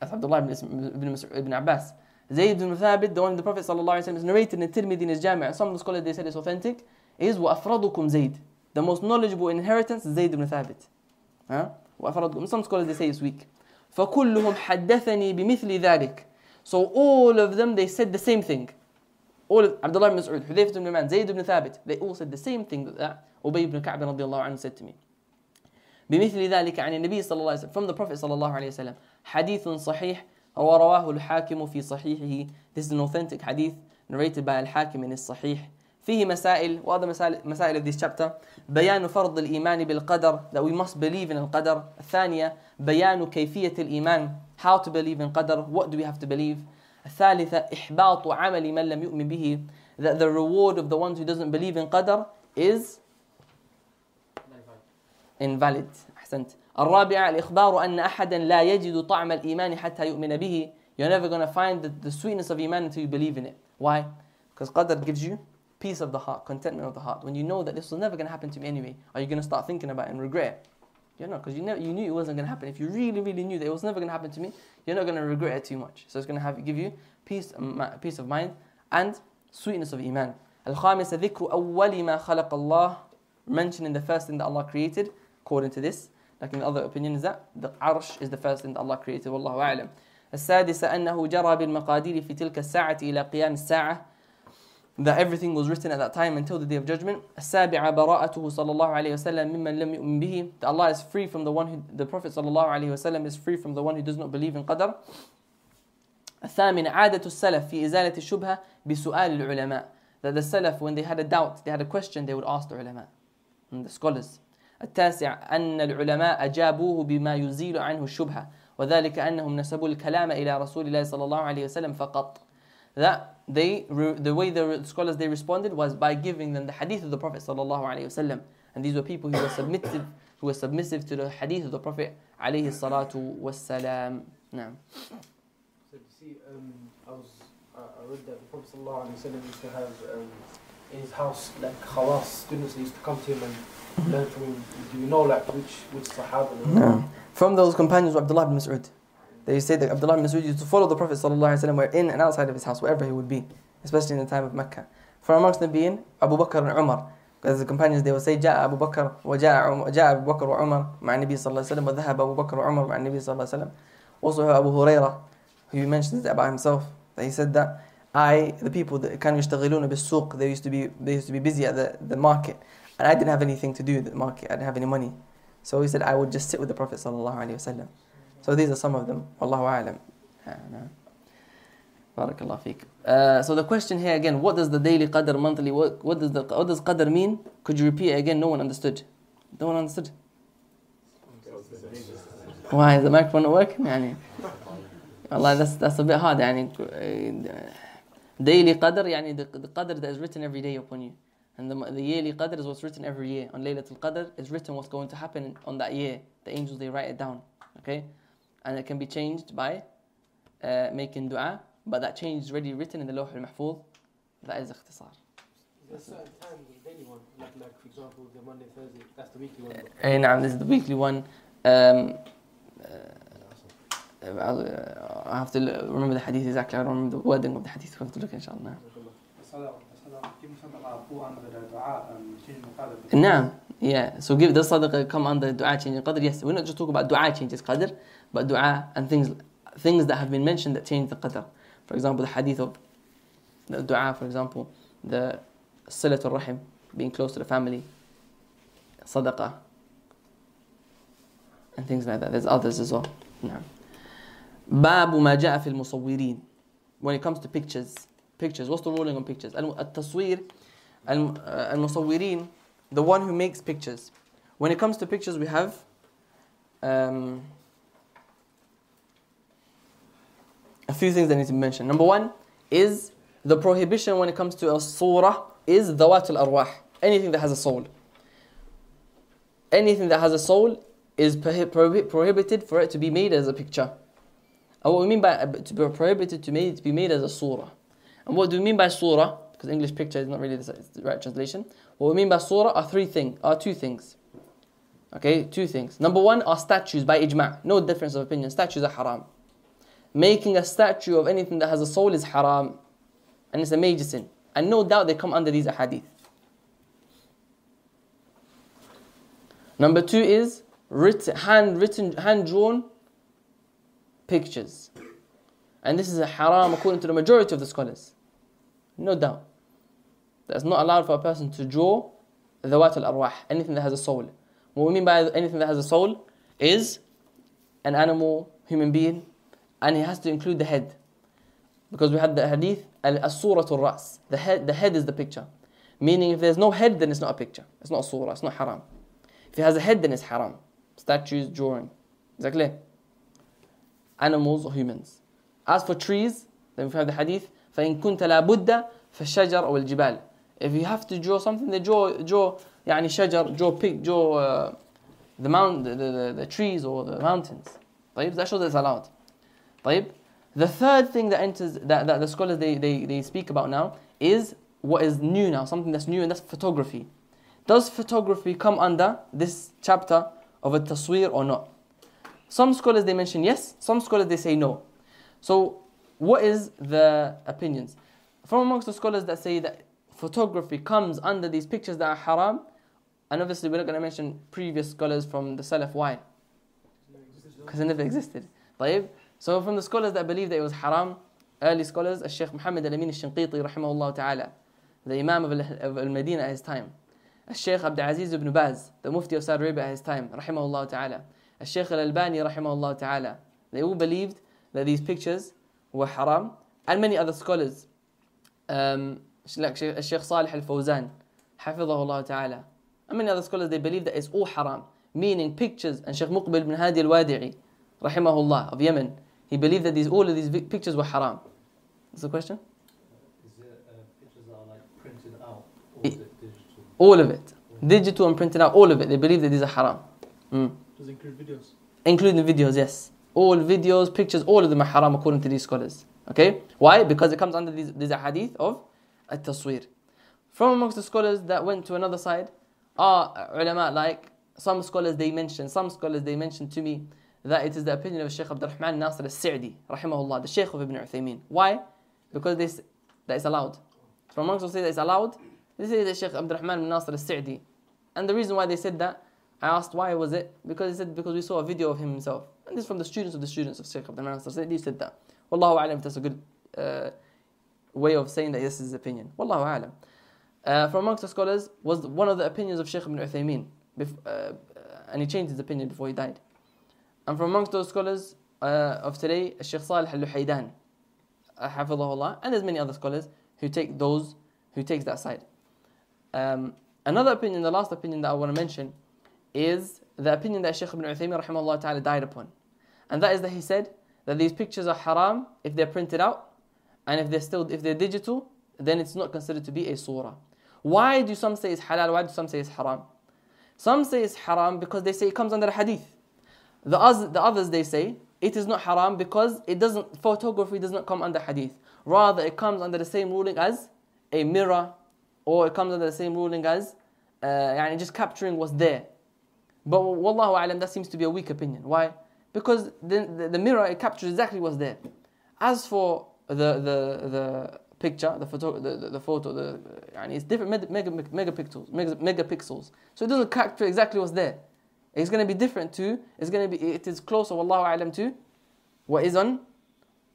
Speaker 2: that's Abdullah ibn, ibn, ibn Abbas Zayd ibn Thabit the one the Prophet sallallahu alaihi wasallam is narrated in Tirmidhi in his Jami' some of the scholars they said is authentic is وأفرضكم زيد the most knowledgeable inheritance is Zayd ibn Thabit. Huh? Some scholars they say it's weak. فكلهم حدثني بمثل ذلك. So all of them they said the same thing. All of, Abdullah ibn Mas'ud, Hudayf ibn Man, Zayd ibn Thabit, they all said the same thing that, that Ubay ibn Ka'b رضي الله said to me. بمثل ذلك عن النبي صلى الله وسلم from the Prophet صلى الله عليه وسلم حديث صحيح ورواه الحاكم في صحيحه This is an authentic hadith narrated by Al-Hakim in his Sahih فيه مسائل وهذا مسائل مسائل of this chapter بيان فرض الإيمان بالقدر that we must believe in القدر الثانية بيان كيفية الإيمان how to believe in قدر what do we have to believe الثالثة إحباط عمل من لم يؤمن به that the reward of the one who doesn't believe in قدر is invalid أحسنت الرابعة الإخبار أن أحدا لا يجد طعم الإيمان حتى يؤمن به You're never going to find the, the sweetness of Iman until you believe in it. Why? Because قدر gives you peace of the heart, contentment of the heart, when you know that this was never going to happen to me anyway, are you going to start thinking about it and regret? You're not, because you, you knew it wasn't going to happen. If you really, really knew that it was never going to happen to me, you're not going to regret it too much. So it's going to have, give you peace, um, peace of mind and sweetness of iman. Al-Khamis ذكر أول ما خلق الله mentioning the first thing that Allah created according to this. Like in the other opinion is that the arsh is the first thing that Allah created. والله أعلم. السادسة أنه جرى بالمقادير في تلك الساعة إلى قيام الساعة that everything was written at that time until the day of judgment. السابعة براءته صلى الله عليه وسلم ممن لم يؤمن به. That Allah is free from the one who, the Prophet صلى الله عليه وسلم is free from the one who does not believe in qadr. الثامن عادة السلف في إزالة الشبهة بسؤال العلماء. That the Salaf, when they had a doubt, they had a question, they would ask the علماء, and the scholars. التاسع أن العلماء أجابوه بما يزيل عنه الشبهة وذلك أنهم نسبوا الكلام إلى رسول الله صلى الله عليه وسلم فقط that they the way the scholars they responded was by giving them the hadith of the Prophet sallallahu alaihi wasallam, and these were people who were submissive who were submissive to the hadith of the Prophet
Speaker 4: عليه الصلاة
Speaker 2: والسلام.
Speaker 4: Now. So you see, um, I was I, I read that the Prophet sallallahu alaihi wasallam used to have um, in his house like khalas students used to come to him and learn from him. Do you know like which which Sahaba? No.
Speaker 2: From those companions of Abdullah ibn Mas'ud. That They say that Abdullah ibn Masud used to follow the Prophet وسلم, where in and outside of his house, wherever he would be, especially in the time of Mecca. From amongst the being Abu Bakr and Umar. Because the companions, they would say, جاء Abu Bakr وجاء جاء أبو بكر وعمر مع النبي صلى الله عليه وسلم وذهب أبو بكر وعمر مع النبي صلى الله عليه وسلم. Also Abu Hurairah, who mentions that about himself, that he said that I, the people that كانوا يشتغلون بالسوق, they used to be they used to be busy at the, the market, and I didn't have anything to do at the market. I didn't have any money, so he said I would just sit with the Prophet sallallahu الله عليه وسلم. So these are some of them. Wallahu a'lam. Ah, Barakallah Uh, so the question here again, what does the daily qadr, monthly, what, what does the what does qadr mean? Could you repeat it again? No one understood. No one understood. Why is the microphone not working? Allah, that's that's a bit hard. يعني, daily qadr, يعني the, the qadr that is written every day upon you. And the, the yearly qadr is what's written every year. On Laylatul Qadr is written what's going to happen on that year. The angels, they write it down. Okay? and it can be changed by uh, making dua but that change is already written in the Lawh al-Mahfuz that is اختصار
Speaker 4: that's certain time the daily one like, like for example the Monday Thursday that's the weekly one this is the weekly one
Speaker 2: um, uh, I have to remember the hadith exactly I don't remember the wording of the hadith we have to look inshallah Yeah, so give this sadaqah come under dua changing qadr. Yes, we're not just talking about dua changes qadr, but dua and things things that have been mentioned that change the qadr. For example, the hadith of the dua, for example, the silatul rahim, being close to the family, sadaqah, and things like that. There's others as well. No. باب ما جاء في when it comes to pictures pictures what's the ruling on pictures al المصورين the one who makes pictures. When it comes to pictures, we have um, a few things I need to mention. Number one is the prohibition when it comes to a surah is dawat al arwah, anything that has a soul. Anything that has a soul is prohibited for it to be made as a picture. And what we mean by uh, to be prohibited to, made, to be made as a surah. And what do we mean by surah? Because English picture is not really the right translation. What we mean by surah are three things, are two things. Okay, two things. Number one are statues by ijma'. No difference of opinion. Statues are haram. Making a statue of anything that has a soul is haram. And it's a major sin. And no doubt they come under these ahadith. Number two is written, handwritten, hand-drawn pictures. And this is a haram according to the majority of the scholars. No doubt. That's not allowed for a person to draw the al-arwah, anything that has a soul. What we mean by anything that has a soul is an animal, human being, and he has to include the head. Because we had the hadith, al-suratul ras. The head, the head is the picture. Meaning if there's no head, then it's not a picture. It's not a surah, it's not haram. If it has a head, then it's haram. Statues, drawing. Exactly. Animals or humans. As for trees, then we have the hadith, فَإِن كُنْتَ لَا بُدَّ فَالشَّجَرَ أَوْ الْجِبَالِ if you have to draw something, they draw draw يعني شجر, draw pig, draw uh, the mount, the, the, the, trees or the mountains. طيب, that shows it's allowed. طيب, the third thing that enters that, that the scholars they, they, they speak about now is what is new now, something that's new, and that's photography. Does photography come under this chapter of a taswir or not? Some scholars they mention yes, some scholars they say no. So what is the opinions? From amongst the scholars that say that photography comes under these pictures that are haram, and obviously we're not going to mention previous scholars from the Salaf. Why? Because it never existed. طيب. So from the scholars that believe that it was haram, early scholars, Sheikh Muhammad al-Amin al-Shinqiti ta'ala, the Imam of al-Medina at his time, Sheikh Abd Aziz ibn Baz, the Mufti of Saudi Arabia at his time, rahimahullah ta'ala, Sheikh al-Albani rahimahullah ta'ala, they all believed that these pictures were haram, and many other scholars. Um, الشيخ صالح al-Fawzan, الله ta'ala. And many other scholars, they believe that it's all haram, meaning pictures. And Sheikh Muqbil bin Hadi al-Wadi'i, rahimahullah, of Yemen, he believed that these, all of these pictures were haram. What's the question?
Speaker 4: all
Speaker 2: of it. Digital and printed out, all of it. They believe that these are haram.
Speaker 4: Mm. Does it include videos?
Speaker 2: Including videos, yes. All videos, pictures, all of them are haram according to these scholars. Okay? Why? Because it comes under these, these hadith of التصوير. From amongst the scholars that went to another side are ulama like some scholars they mentioned, some scholars they mentioned to me that it is the opinion of Sheikh Abdul Rahman Nasr al-Sa'di, rahimahullah, the Sheikh of Ibn Uthaymeen. Why? Because this that is allowed. From amongst those say that is allowed, they say that Sheikh Abdul Rahman Nasr al-Sa'di. And the reason why they said that, I asked why was it? Because they said because we saw a video of him himself. And this is from the students of the students of Sheikh Abdul Rahman Nasr al-Sa'di said that. Wallahu alam, that's a good uh, way of saying that this is his opinion. Wallahu alam. Uh, from amongst the scholars was one of the opinions of Sheikh ibn Uthaymeen, uh, uh, and he changed his opinion before he died. And from amongst those scholars uh, of today, Sheikh Salih al-Luhaydan, uh, and there's many other scholars who take those, who takes that side. Um, another opinion, the last opinion that I want to mention, is the opinion that Sheikh ibn Uthaymeen rahimahullah ta'ala died upon. And that is that he said that these pictures are haram if they're printed out and if they're still if they're digital, then it's not considered to be a surah. Why do some say it's halal? Why do some say it's haram? Some say it's haram because they say it comes under a hadith. The, others, the others they say it is not haram because it doesn't photography does not come under hadith. Rather, it comes under the same ruling as a mirror, or it comes under the same ruling as uh, and just capturing what's there. But wallahu alam, that seems to be a weak opinion. Why? Because the, the, the mirror it captures exactly what's there. As for the the the picture, the photo, the, the, the photo, the and it's different mega, mega, megapixels, mega, megapixels. So it doesn't capture exactly what's there. It's going to be different to. It's going to be. It is closer. Wallahu alam to what is on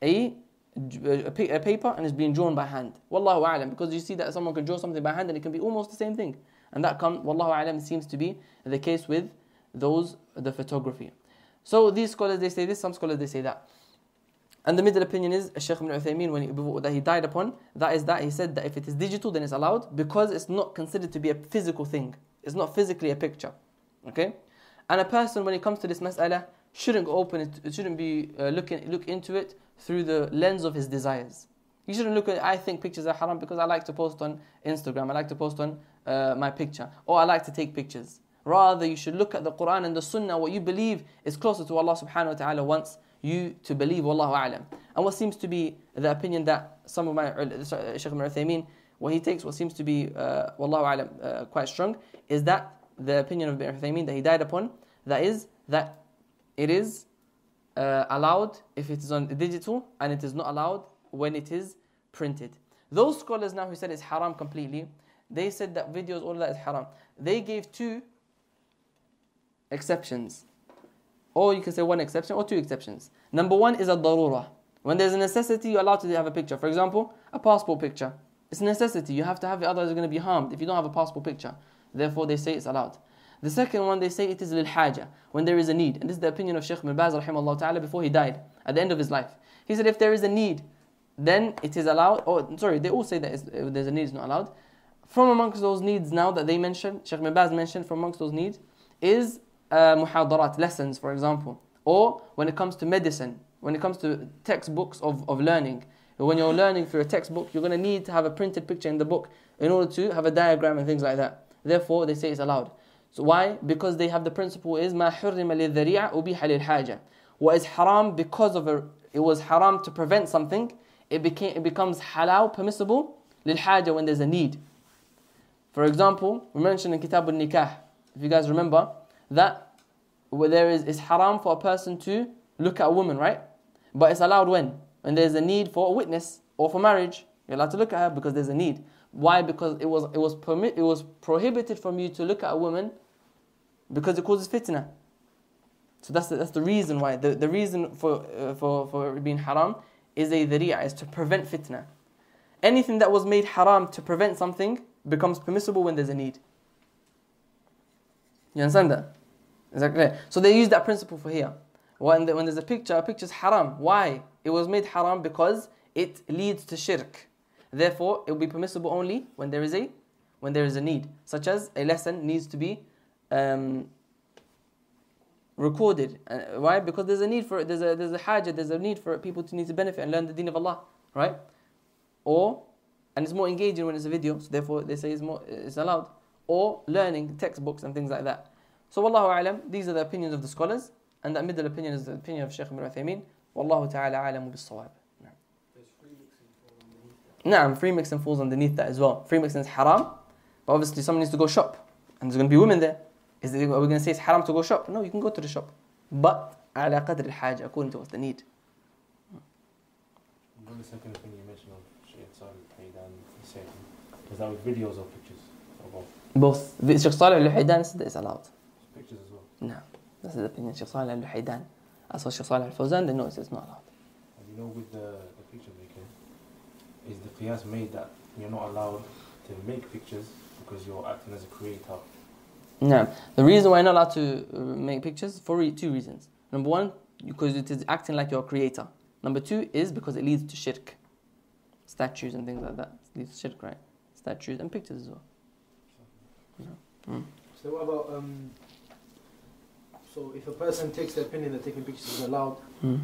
Speaker 2: a, a, a paper and it's being drawn by hand. Wallahu alam because you see that someone can draw something by hand and it can be almost the same thing. And that come Wallahu alam seems to be the case with those the photography. So these scholars they say this. Some scholars they say that. And the middle opinion is Sheikh ibn Uthaymeen, when that he died upon, that is that he said that if it is digital, then it's allowed because it's not considered to be a physical thing. It's not physically a picture. Okay? And a person, when it comes to this mas'ala, shouldn't open it, it shouldn't be uh, looking, look into it through the lens of his desires. You shouldn't look at, I think pictures are haram because I like to post on Instagram, I like to post on uh, my picture, or I like to take pictures. Rather, you should look at the Quran and the Sunnah, what you believe is closer to Allah subhanahu wa ta'ala wants you to believe, Wallahu A'lam. And what seems to be the opinion that some of my, uh, Shaykh Ibn Uthaymeen, what he takes, what seems to be, uh, Wallahu A'lam, uh, quite strong, is that the opinion of Ibn Uthaymeen that he died upon, that is, that it is uh, allowed if it is on digital and it is not allowed when it is printed. Those scholars now who said it's haram completely, they said that videos, all that is haram. They gave two exceptions. Or you can say one exception or two exceptions. Number one is a darura. When there's a necessity, you're allowed to have a picture. For example, a passport picture. It's a necessity. You have to have it, otherwise you're going to be harmed if you don't have a passport picture. Therefore, they say it's allowed. The second one, they say it is lil haja, when there is a need. And this is the opinion of Sheikh bin Baz rahimahullah ta'ala before he died, at the end of his life. He said if there is a need, then it is allowed. Or sorry, they all say that there's a need is not allowed. From amongst those needs now that they mentioned, Sheikh bin Baz mentioned from amongst those needs, is uh, muhadarat, lessons, for example, or when it comes to medicine, when it comes to textbooks of, of learning. When you're learning through a textbook, you're going to need to have a printed picture in the book in order to have a diagram and things like that. Therefore, they say it's allowed. So why? Because they have the principle is ma حرم What is haram because of a, it was haram to prevent something, it became it becomes halal permissible للحاجة when there's a need. For example, we mentioned in Kitab al-Nikah, if you guys remember, that there is it's haram for a person to look at a woman, right? But it's allowed when? When there's a need for a witness or for marriage. You're allowed to look at her because there's a need. Why? Because it was it was permit it was prohibited from you to look at a woman because it causes fitna. So that's the, that's the reason why the, the reason for uh, for for being haram is a dhari'ah, is to prevent fitna. Anything that was made haram to prevent something becomes permissible when there's a need. You understand that? Exactly. So they use that principle for here. When, the, when there's a picture, a picture is haram. Why? It was made haram because it leads to shirk. Therefore, it will be permissible only when there is a when there is a need, such as a lesson needs to be um, recorded. Uh, why? Because there's a need for it. There's a there's a haja. There's a need for people to need to benefit and learn the Deen of Allah, right? Or and it's more engaging when it's a video. So therefore, they say it's more it's allowed. Or learning textbooks and things like that. So Wallahu alam, these are the opinions of the scholars, and that middle opinion is the opinion of Shaykh Ibn Uthaymeen. Wallahu ta'ala alamu bis-sawab. Naam, free mixing falls underneath that as well. Free mixing is haram, but obviously someone needs to go shop, and there's going to be women there. Is it, are we going to say it's haram to go shop? No, you can go to the shop, but ala qadr al-haj, according to what's the need.
Speaker 4: the second thing you mentioned of Shaykh Salih al-Haydan, he said, that with videos or pictures? Or both? Both. Shaykh Salih
Speaker 2: al-Haydan said that it's allowed. No, this is the opinion of Sheikh Saleh al Haidan. As for Sheikh al Fawzan, the noise is not allowed.
Speaker 4: And you know, with the, picture making, is the qiyas made that you're not allowed to make pictures because you're acting as a creator?
Speaker 2: No, the reason why you're not allowed to uh, make pictures for re two reasons. Number one, because it is acting like you're a creator. Number two is because it leads to shirk, statues and things like that. It leads to shirk, right? Statues and pictures as well. Mm. So what about um,
Speaker 4: so if a person takes the opinion that taking pictures is allowed, mm.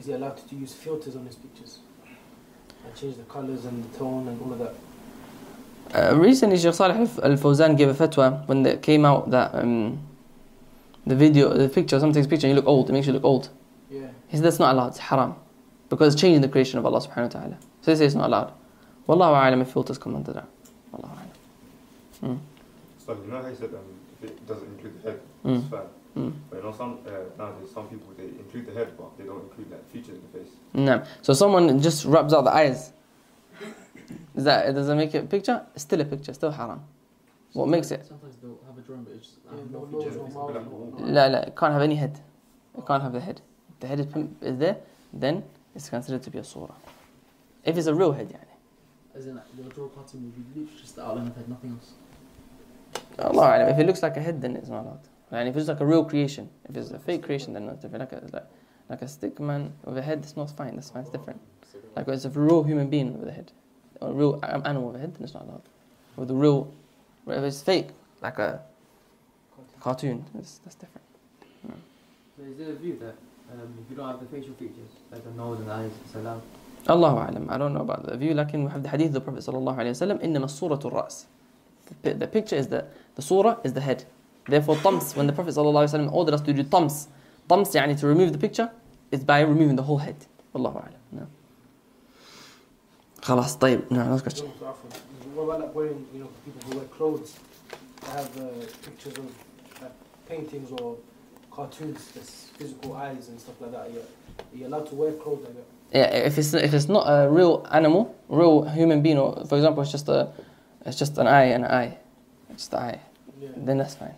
Speaker 4: is he allowed to use filters on his pictures? And change the colors and the tone and all of that?
Speaker 2: Uh,
Speaker 4: recently, Sheikh Salih Al-Fawzan gave a
Speaker 2: fatwa when it came out that um, the video, the picture, sometimes picture, you look old, it makes you look old. Yeah. He said that's not allowed, it's haram. Because it's changing the creation of Allah subhanahu wa ta'ala. So they say it's not allowed. Wallahu a'lam if filters come under that. Wallahu a'lam.
Speaker 4: Mm. So you know how he said um, if it doesn't include the head, mm. it's hmm. fine. Mm. But you know, some uh, nowadays, some people they include the head, but they don't include that feature in the face. No. So someone just rubs out the eyes.
Speaker 2: Is that does that make it a picture? It's still a picture. Still haram. Sometimes,
Speaker 4: what makes it? Sometimes they'll have a drawing, but it's just yeah, no, no feature.
Speaker 2: No, no, it can't have any head. It can't have the head. If the head is, is there, then it's considered to be a surah. If it's a real head, yeah.
Speaker 4: As in, like, your will draw a cartoon with just the outline of head, nothing else. Allah,
Speaker 2: if it looks like a head, then it's not allowed. And if it's like a real creation, if it's a fake creation, then it's different. Like a, like, like a stick man with a head, it's not fine. That's fine. It's different. Like it's a real human being with a head, or a real animal with a head, then it's not allowed. With a real,
Speaker 4: if it's fake, like a cartoon, that's, that's different. Yeah. So is there a view that um, if you don't have the facial features, like the nose and eyes, it's allowed?
Speaker 2: الله أعلم I don't know about the view لكن we have the hadith of the Prophet sallallahu alayhi wa sallam, إنما الصورة الرأس the picture is the the surah is the head Therefore, tams, when the Prophet ﷺ ordered us to do tams, tams يعني to remove the picture, is by removing the whole head. والله أعلم.
Speaker 4: No. خلاص طيب نعم last question. people who wear clothes have uh, pictures of uh, paintings or cartoons, just physical eyes and stuff like that? Yeah,
Speaker 2: if it's if it's not a real animal, real human being, or for example, it's just a, it's just an eye, an eye, it's the eye, yeah. then that's fine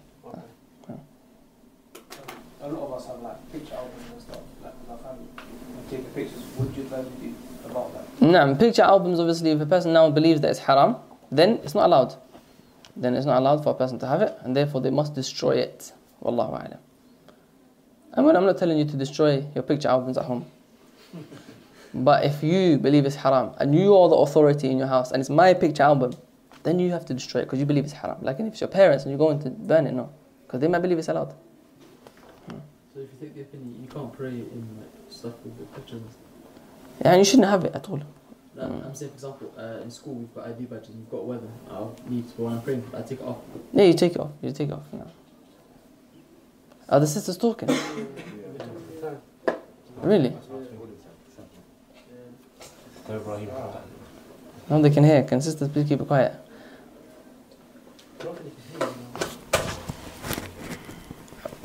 Speaker 4: a lot of us have like picture albums and stuff, like with our family. We take the pictures. What about that? No,
Speaker 2: picture albums obviously if a person now believes that it's haram, then it's not allowed. Then it's not allowed for a person to have it, and therefore they must destroy it. Wallahu a'lam. And when I'm not telling you to destroy your picture albums at home. But if you believe it's haram and you are the authority in your house and it's my picture album, then you have to destroy it because you believe it's haram. Like if it's your parents and you're going to burn it, no. Because they might believe it's allowed
Speaker 4: you you can't pray in like, stuff with the Christians.
Speaker 2: And you shouldn't have it at all.
Speaker 4: No, I'm saying, for example, uh, in school we've got ID badges and you've got weather. I'll need to, go I'm I take it off.
Speaker 2: Yeah, you
Speaker 4: take it off.
Speaker 2: You take it off. No. Are the sisters talking? really? No, they can hear. Can sisters please keep it quiet?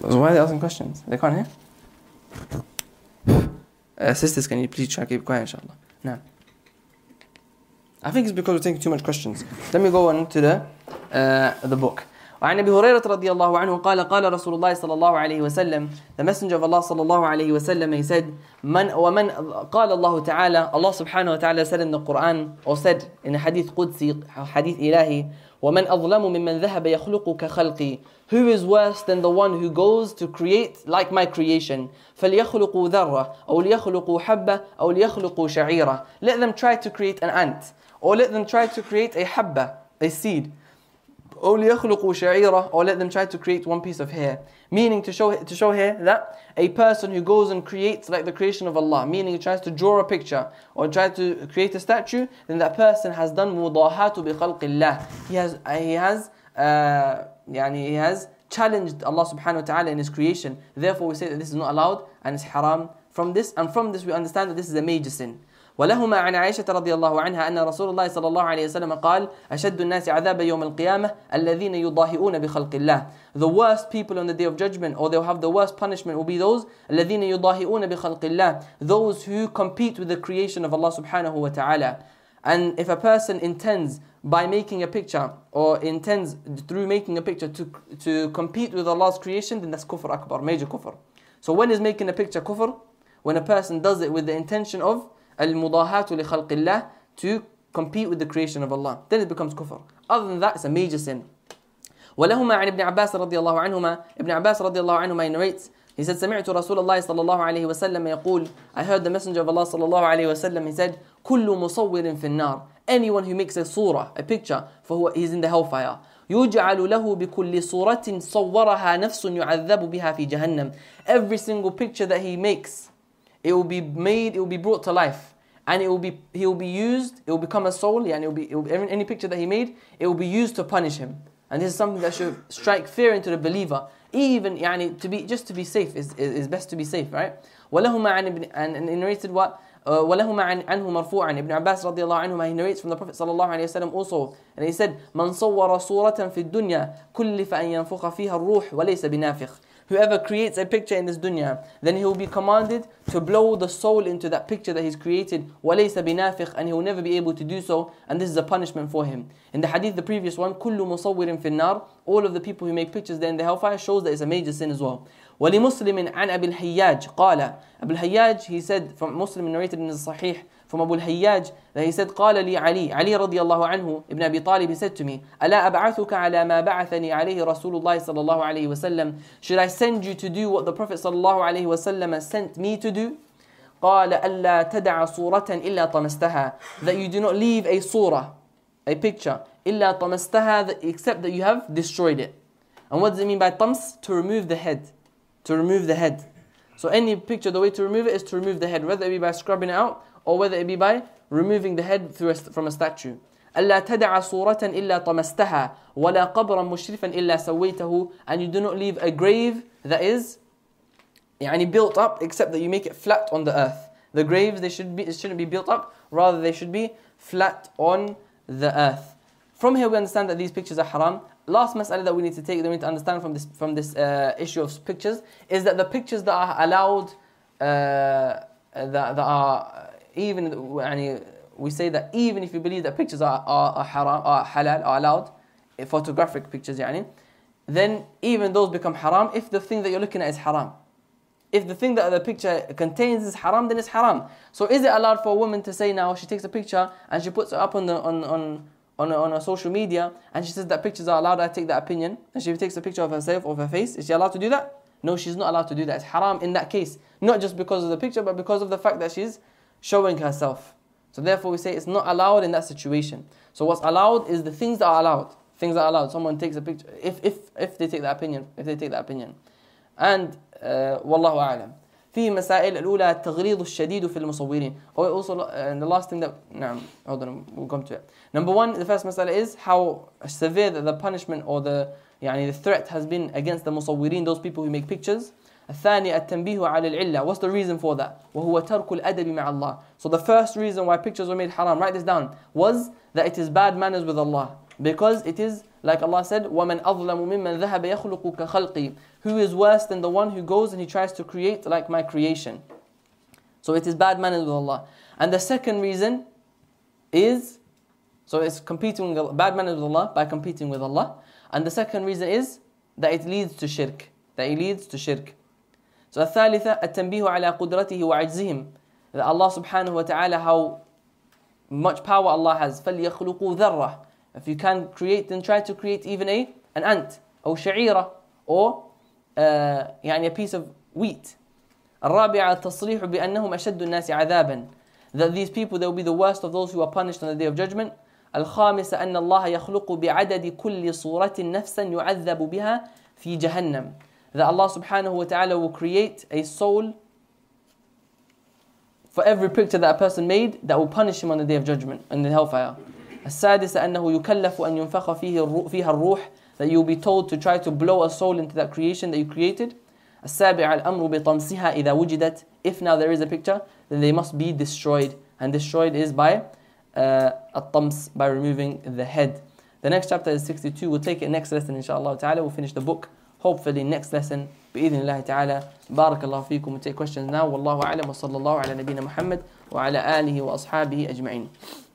Speaker 2: why are they asking questions? They can't hear. Uh, sisters, can you please try to keep quiet, inshallah? No. I think it's because we're taking too much questions. Let me go on to the, uh, the book. وعن ابي هريره رضي الله عنه قال قال رسول الله صلى الله عليه وسلم the messenger of Allah صلى الله عليه وسلم he said من ومن قال الله تعالى Allah سبحانه وتعالى said in the Quran or said in a hadith قدسي hadith ilahi وَمَنْ أَظْلَمُ مِمَّنْ ذَهَبَ يَخْلُقُ كَخَلْقِي Who is worse than the one who goes to create like my creation? فليخلق ذَرَّةً أَوْ ليخلق حَبَّةً أَوْ ليخلق شعيرة Let them try to create an ant or let them try to create a habba, a seed. or let them try to create one piece of hair. Meaning to show, to show here that a person who goes and creates like the creation of Allah, meaning he tries to draw a picture or try to create a statue, then that person has done mudahatu bi khalqillah. He has, he has, uh, yani he has challenged Allah subhanahu wa ta'ala in his creation. Therefore we say that this is not allowed and it's haram from this. And from this we understand that this is a major sin. ولهما عن عائشة رضي الله عنها أن رسول الله صلى الله عليه وسلم قال أشد الناس عذابا يوم القيامة الذين يضاهئون بخلق الله The worst people on the day of judgment or they'll have the worst punishment will be those الذين يضاهئون بخلق الله Those who compete with the creation of Allah subhanahu wa ta'ala And if a person intends by making a picture or intends through making a picture to, to compete with Allah's creation then that's kufr akbar, major kufr. So when is making a picture kufr? When a person does it with the intention of المضاهات لخلق الله to compete with the creation of Allah. Then it becomes kufr. Other than that, it's a major sin. ولهما عن ابن عباس رضي الله عنهما ابن عباس رضي الله عنهما narrates He said, سمعت رسول الله صلى الله عليه وسلم يقول I heard the messenger of Allah صلى الله عليه وسلم He said, كل مصور في النار Anyone who makes a surah, a picture, فهو he's in the hellfire. يجعل له بكل صورة صورها نفس يعذب بها في جهنم. Every single picture that he makes, it will be made, it will be brought to life. And it will be, he will be used, it will become a soul, yeah, and it will be, it will, every, any picture that he made, it will be used to punish him. And this is something that should strike fear into the believer. Even, يعني, to be, just to be safe, is, is, best to be safe, right? and, and he narrated what? Uh, وَلَهُمَا عَنْ, عَنْهُ مرفوعا Ibn Abbas رضي الله عنهما, he narrates from the Prophet صلى الله عليه وسلم also. And he said, مَنْ صَوَّرَ صُورَةً فِي الدُّنْيَا كُلِّفَ أَنْ يَنْفُخَ فِيهَا الرُّوحُ وَلَيْسَ بِنَافِخٍ Whoever creates a picture in this dunya, then he will be commanded to blow the soul into that picture that he's created. وَلَيْسَ بِنَافِخ And he will never be able to do so. And this is a punishment for him. In the hadith, the previous one, كُلُّ مُصَوِّرٍ فِي النَّارِ All of the people who make pictures there in the hellfire shows that it's a major sin as well. وَلِمُسْلِمٍ عَنْ أَبِي الْحِيَّاجِ قَالَ Abu al-Hayyaj, he said, from Muslim narrated in the Sahih, from Abu al-Hayyaj that he said قال لي علي علي رضي الله عنه ibn Abi Talib said to me ألا أبعثك على ما بعثني عليه رسول الله صلى الله عليه وسلم should I send you to do what the Prophet صلى الله عليه وسلم sent me to do قال ألا تدع صورة إلا طمستها that you do not leave a surah a picture إلا طمستها except that you have destroyed it and what does it mean by طمس to remove the head to remove the head so any picture the way to remove it is to remove the head whether it be by scrubbing it out or whether it be by removing the head a, from a statue. ألا تدع صورة إلا طمستها ولا قبرا مشرفا إلا سويته and you do not leave a grave that is يعني built up except that you make it flat on the earth. The graves they should be it shouldn't be built up rather they should be flat on the earth. From here we understand that these pictures are haram. Last mas'ala that we need to take that we need to understand from this from this uh, issue of pictures is that the pictures that are allowed uh, that, that are even يعني, we say that even if you believe that pictures are, are, are haram, are halal, are allowed, eh, photographic pictures, يعني, then even those become haram if the thing that you're looking at is haram. If the thing that the picture contains is haram, then it's haram. So is it allowed for a woman to say now she takes a picture and she puts it up on the on on on, on her social media and she says that pictures are allowed, I take that opinion. And she takes a picture of herself or her face, is she allowed to do that? No, she's not allowed to do that. It's haram in that case. Not just because of the picture, but because of the fact that she's showing herself. So therefore we say it's not allowed in that situation. So what's allowed is the things that are allowed. Things that are allowed. Someone takes a picture, if, if, if they take that opinion, if they take that opinion. And uh, والله alam. في مسائل الأولى التغليظ الشديد في المصورين. Oh, also, uh, and the last thing that, نعم, hold on, we'll come to it. Number one, the first مسألة is how severe the punishment or the, يعني, the threat has been against the مصورين, those people who make pictures. الثاني التنبيه على العلة What's the reason for that? وهو ترك الأدب مع الله So the first reason why pictures were made haram, write this down, was that it is bad manners with Allah. Because it is, like Allah said, وَمَنْ أَظْلَمُ مِمَّنْ ذَهَبَ يَخْلُقُ كَخَلْقِي Who is worse than the one who goes and he tries to create like my creation. So it is bad manners with Allah. And the second reason is, so it's competing with bad manners with Allah by competing with Allah. And the second reason is that it leads to shirk. That it leads to shirk. So الثالثة التنبيه على قدرته وعجزهم that Allah subhanahu wa ta'ala how much power Allah has فليخلقوا ذرة if you can create then try to create even a an ant أو شعيرة أو uh, يعني a piece of wheat الرابعة التصريح بأنهم أشد الناس عذابا that these people they will be the worst of those who are punished on the day of judgment الخامسة أن الله يخلق بعدد كل صورة نفسا يعذب بها في جهنم that Allah subhanahu wa ta'ala will create a soul for every picture that a person made that will punish him on the day of judgment and the hellfire. السادس أنه يكلف أن ينفخ فيه فيها الروح that you'll be told to try to blow a soul into that creation that you created. السابع الأمر بطمسها إذا وجدت if now there is a picture then they must be destroyed and destroyed is by uh, by removing the head. The next chapter is 62. We'll take it next lesson inshallah ta'ala. We'll finish the book. hopefully next lesson باذن الله تعالى بارك الله فيكم and take questions now والله اعلم وصلى الله على نبينا محمد وعلى اله واصحابه اجمعين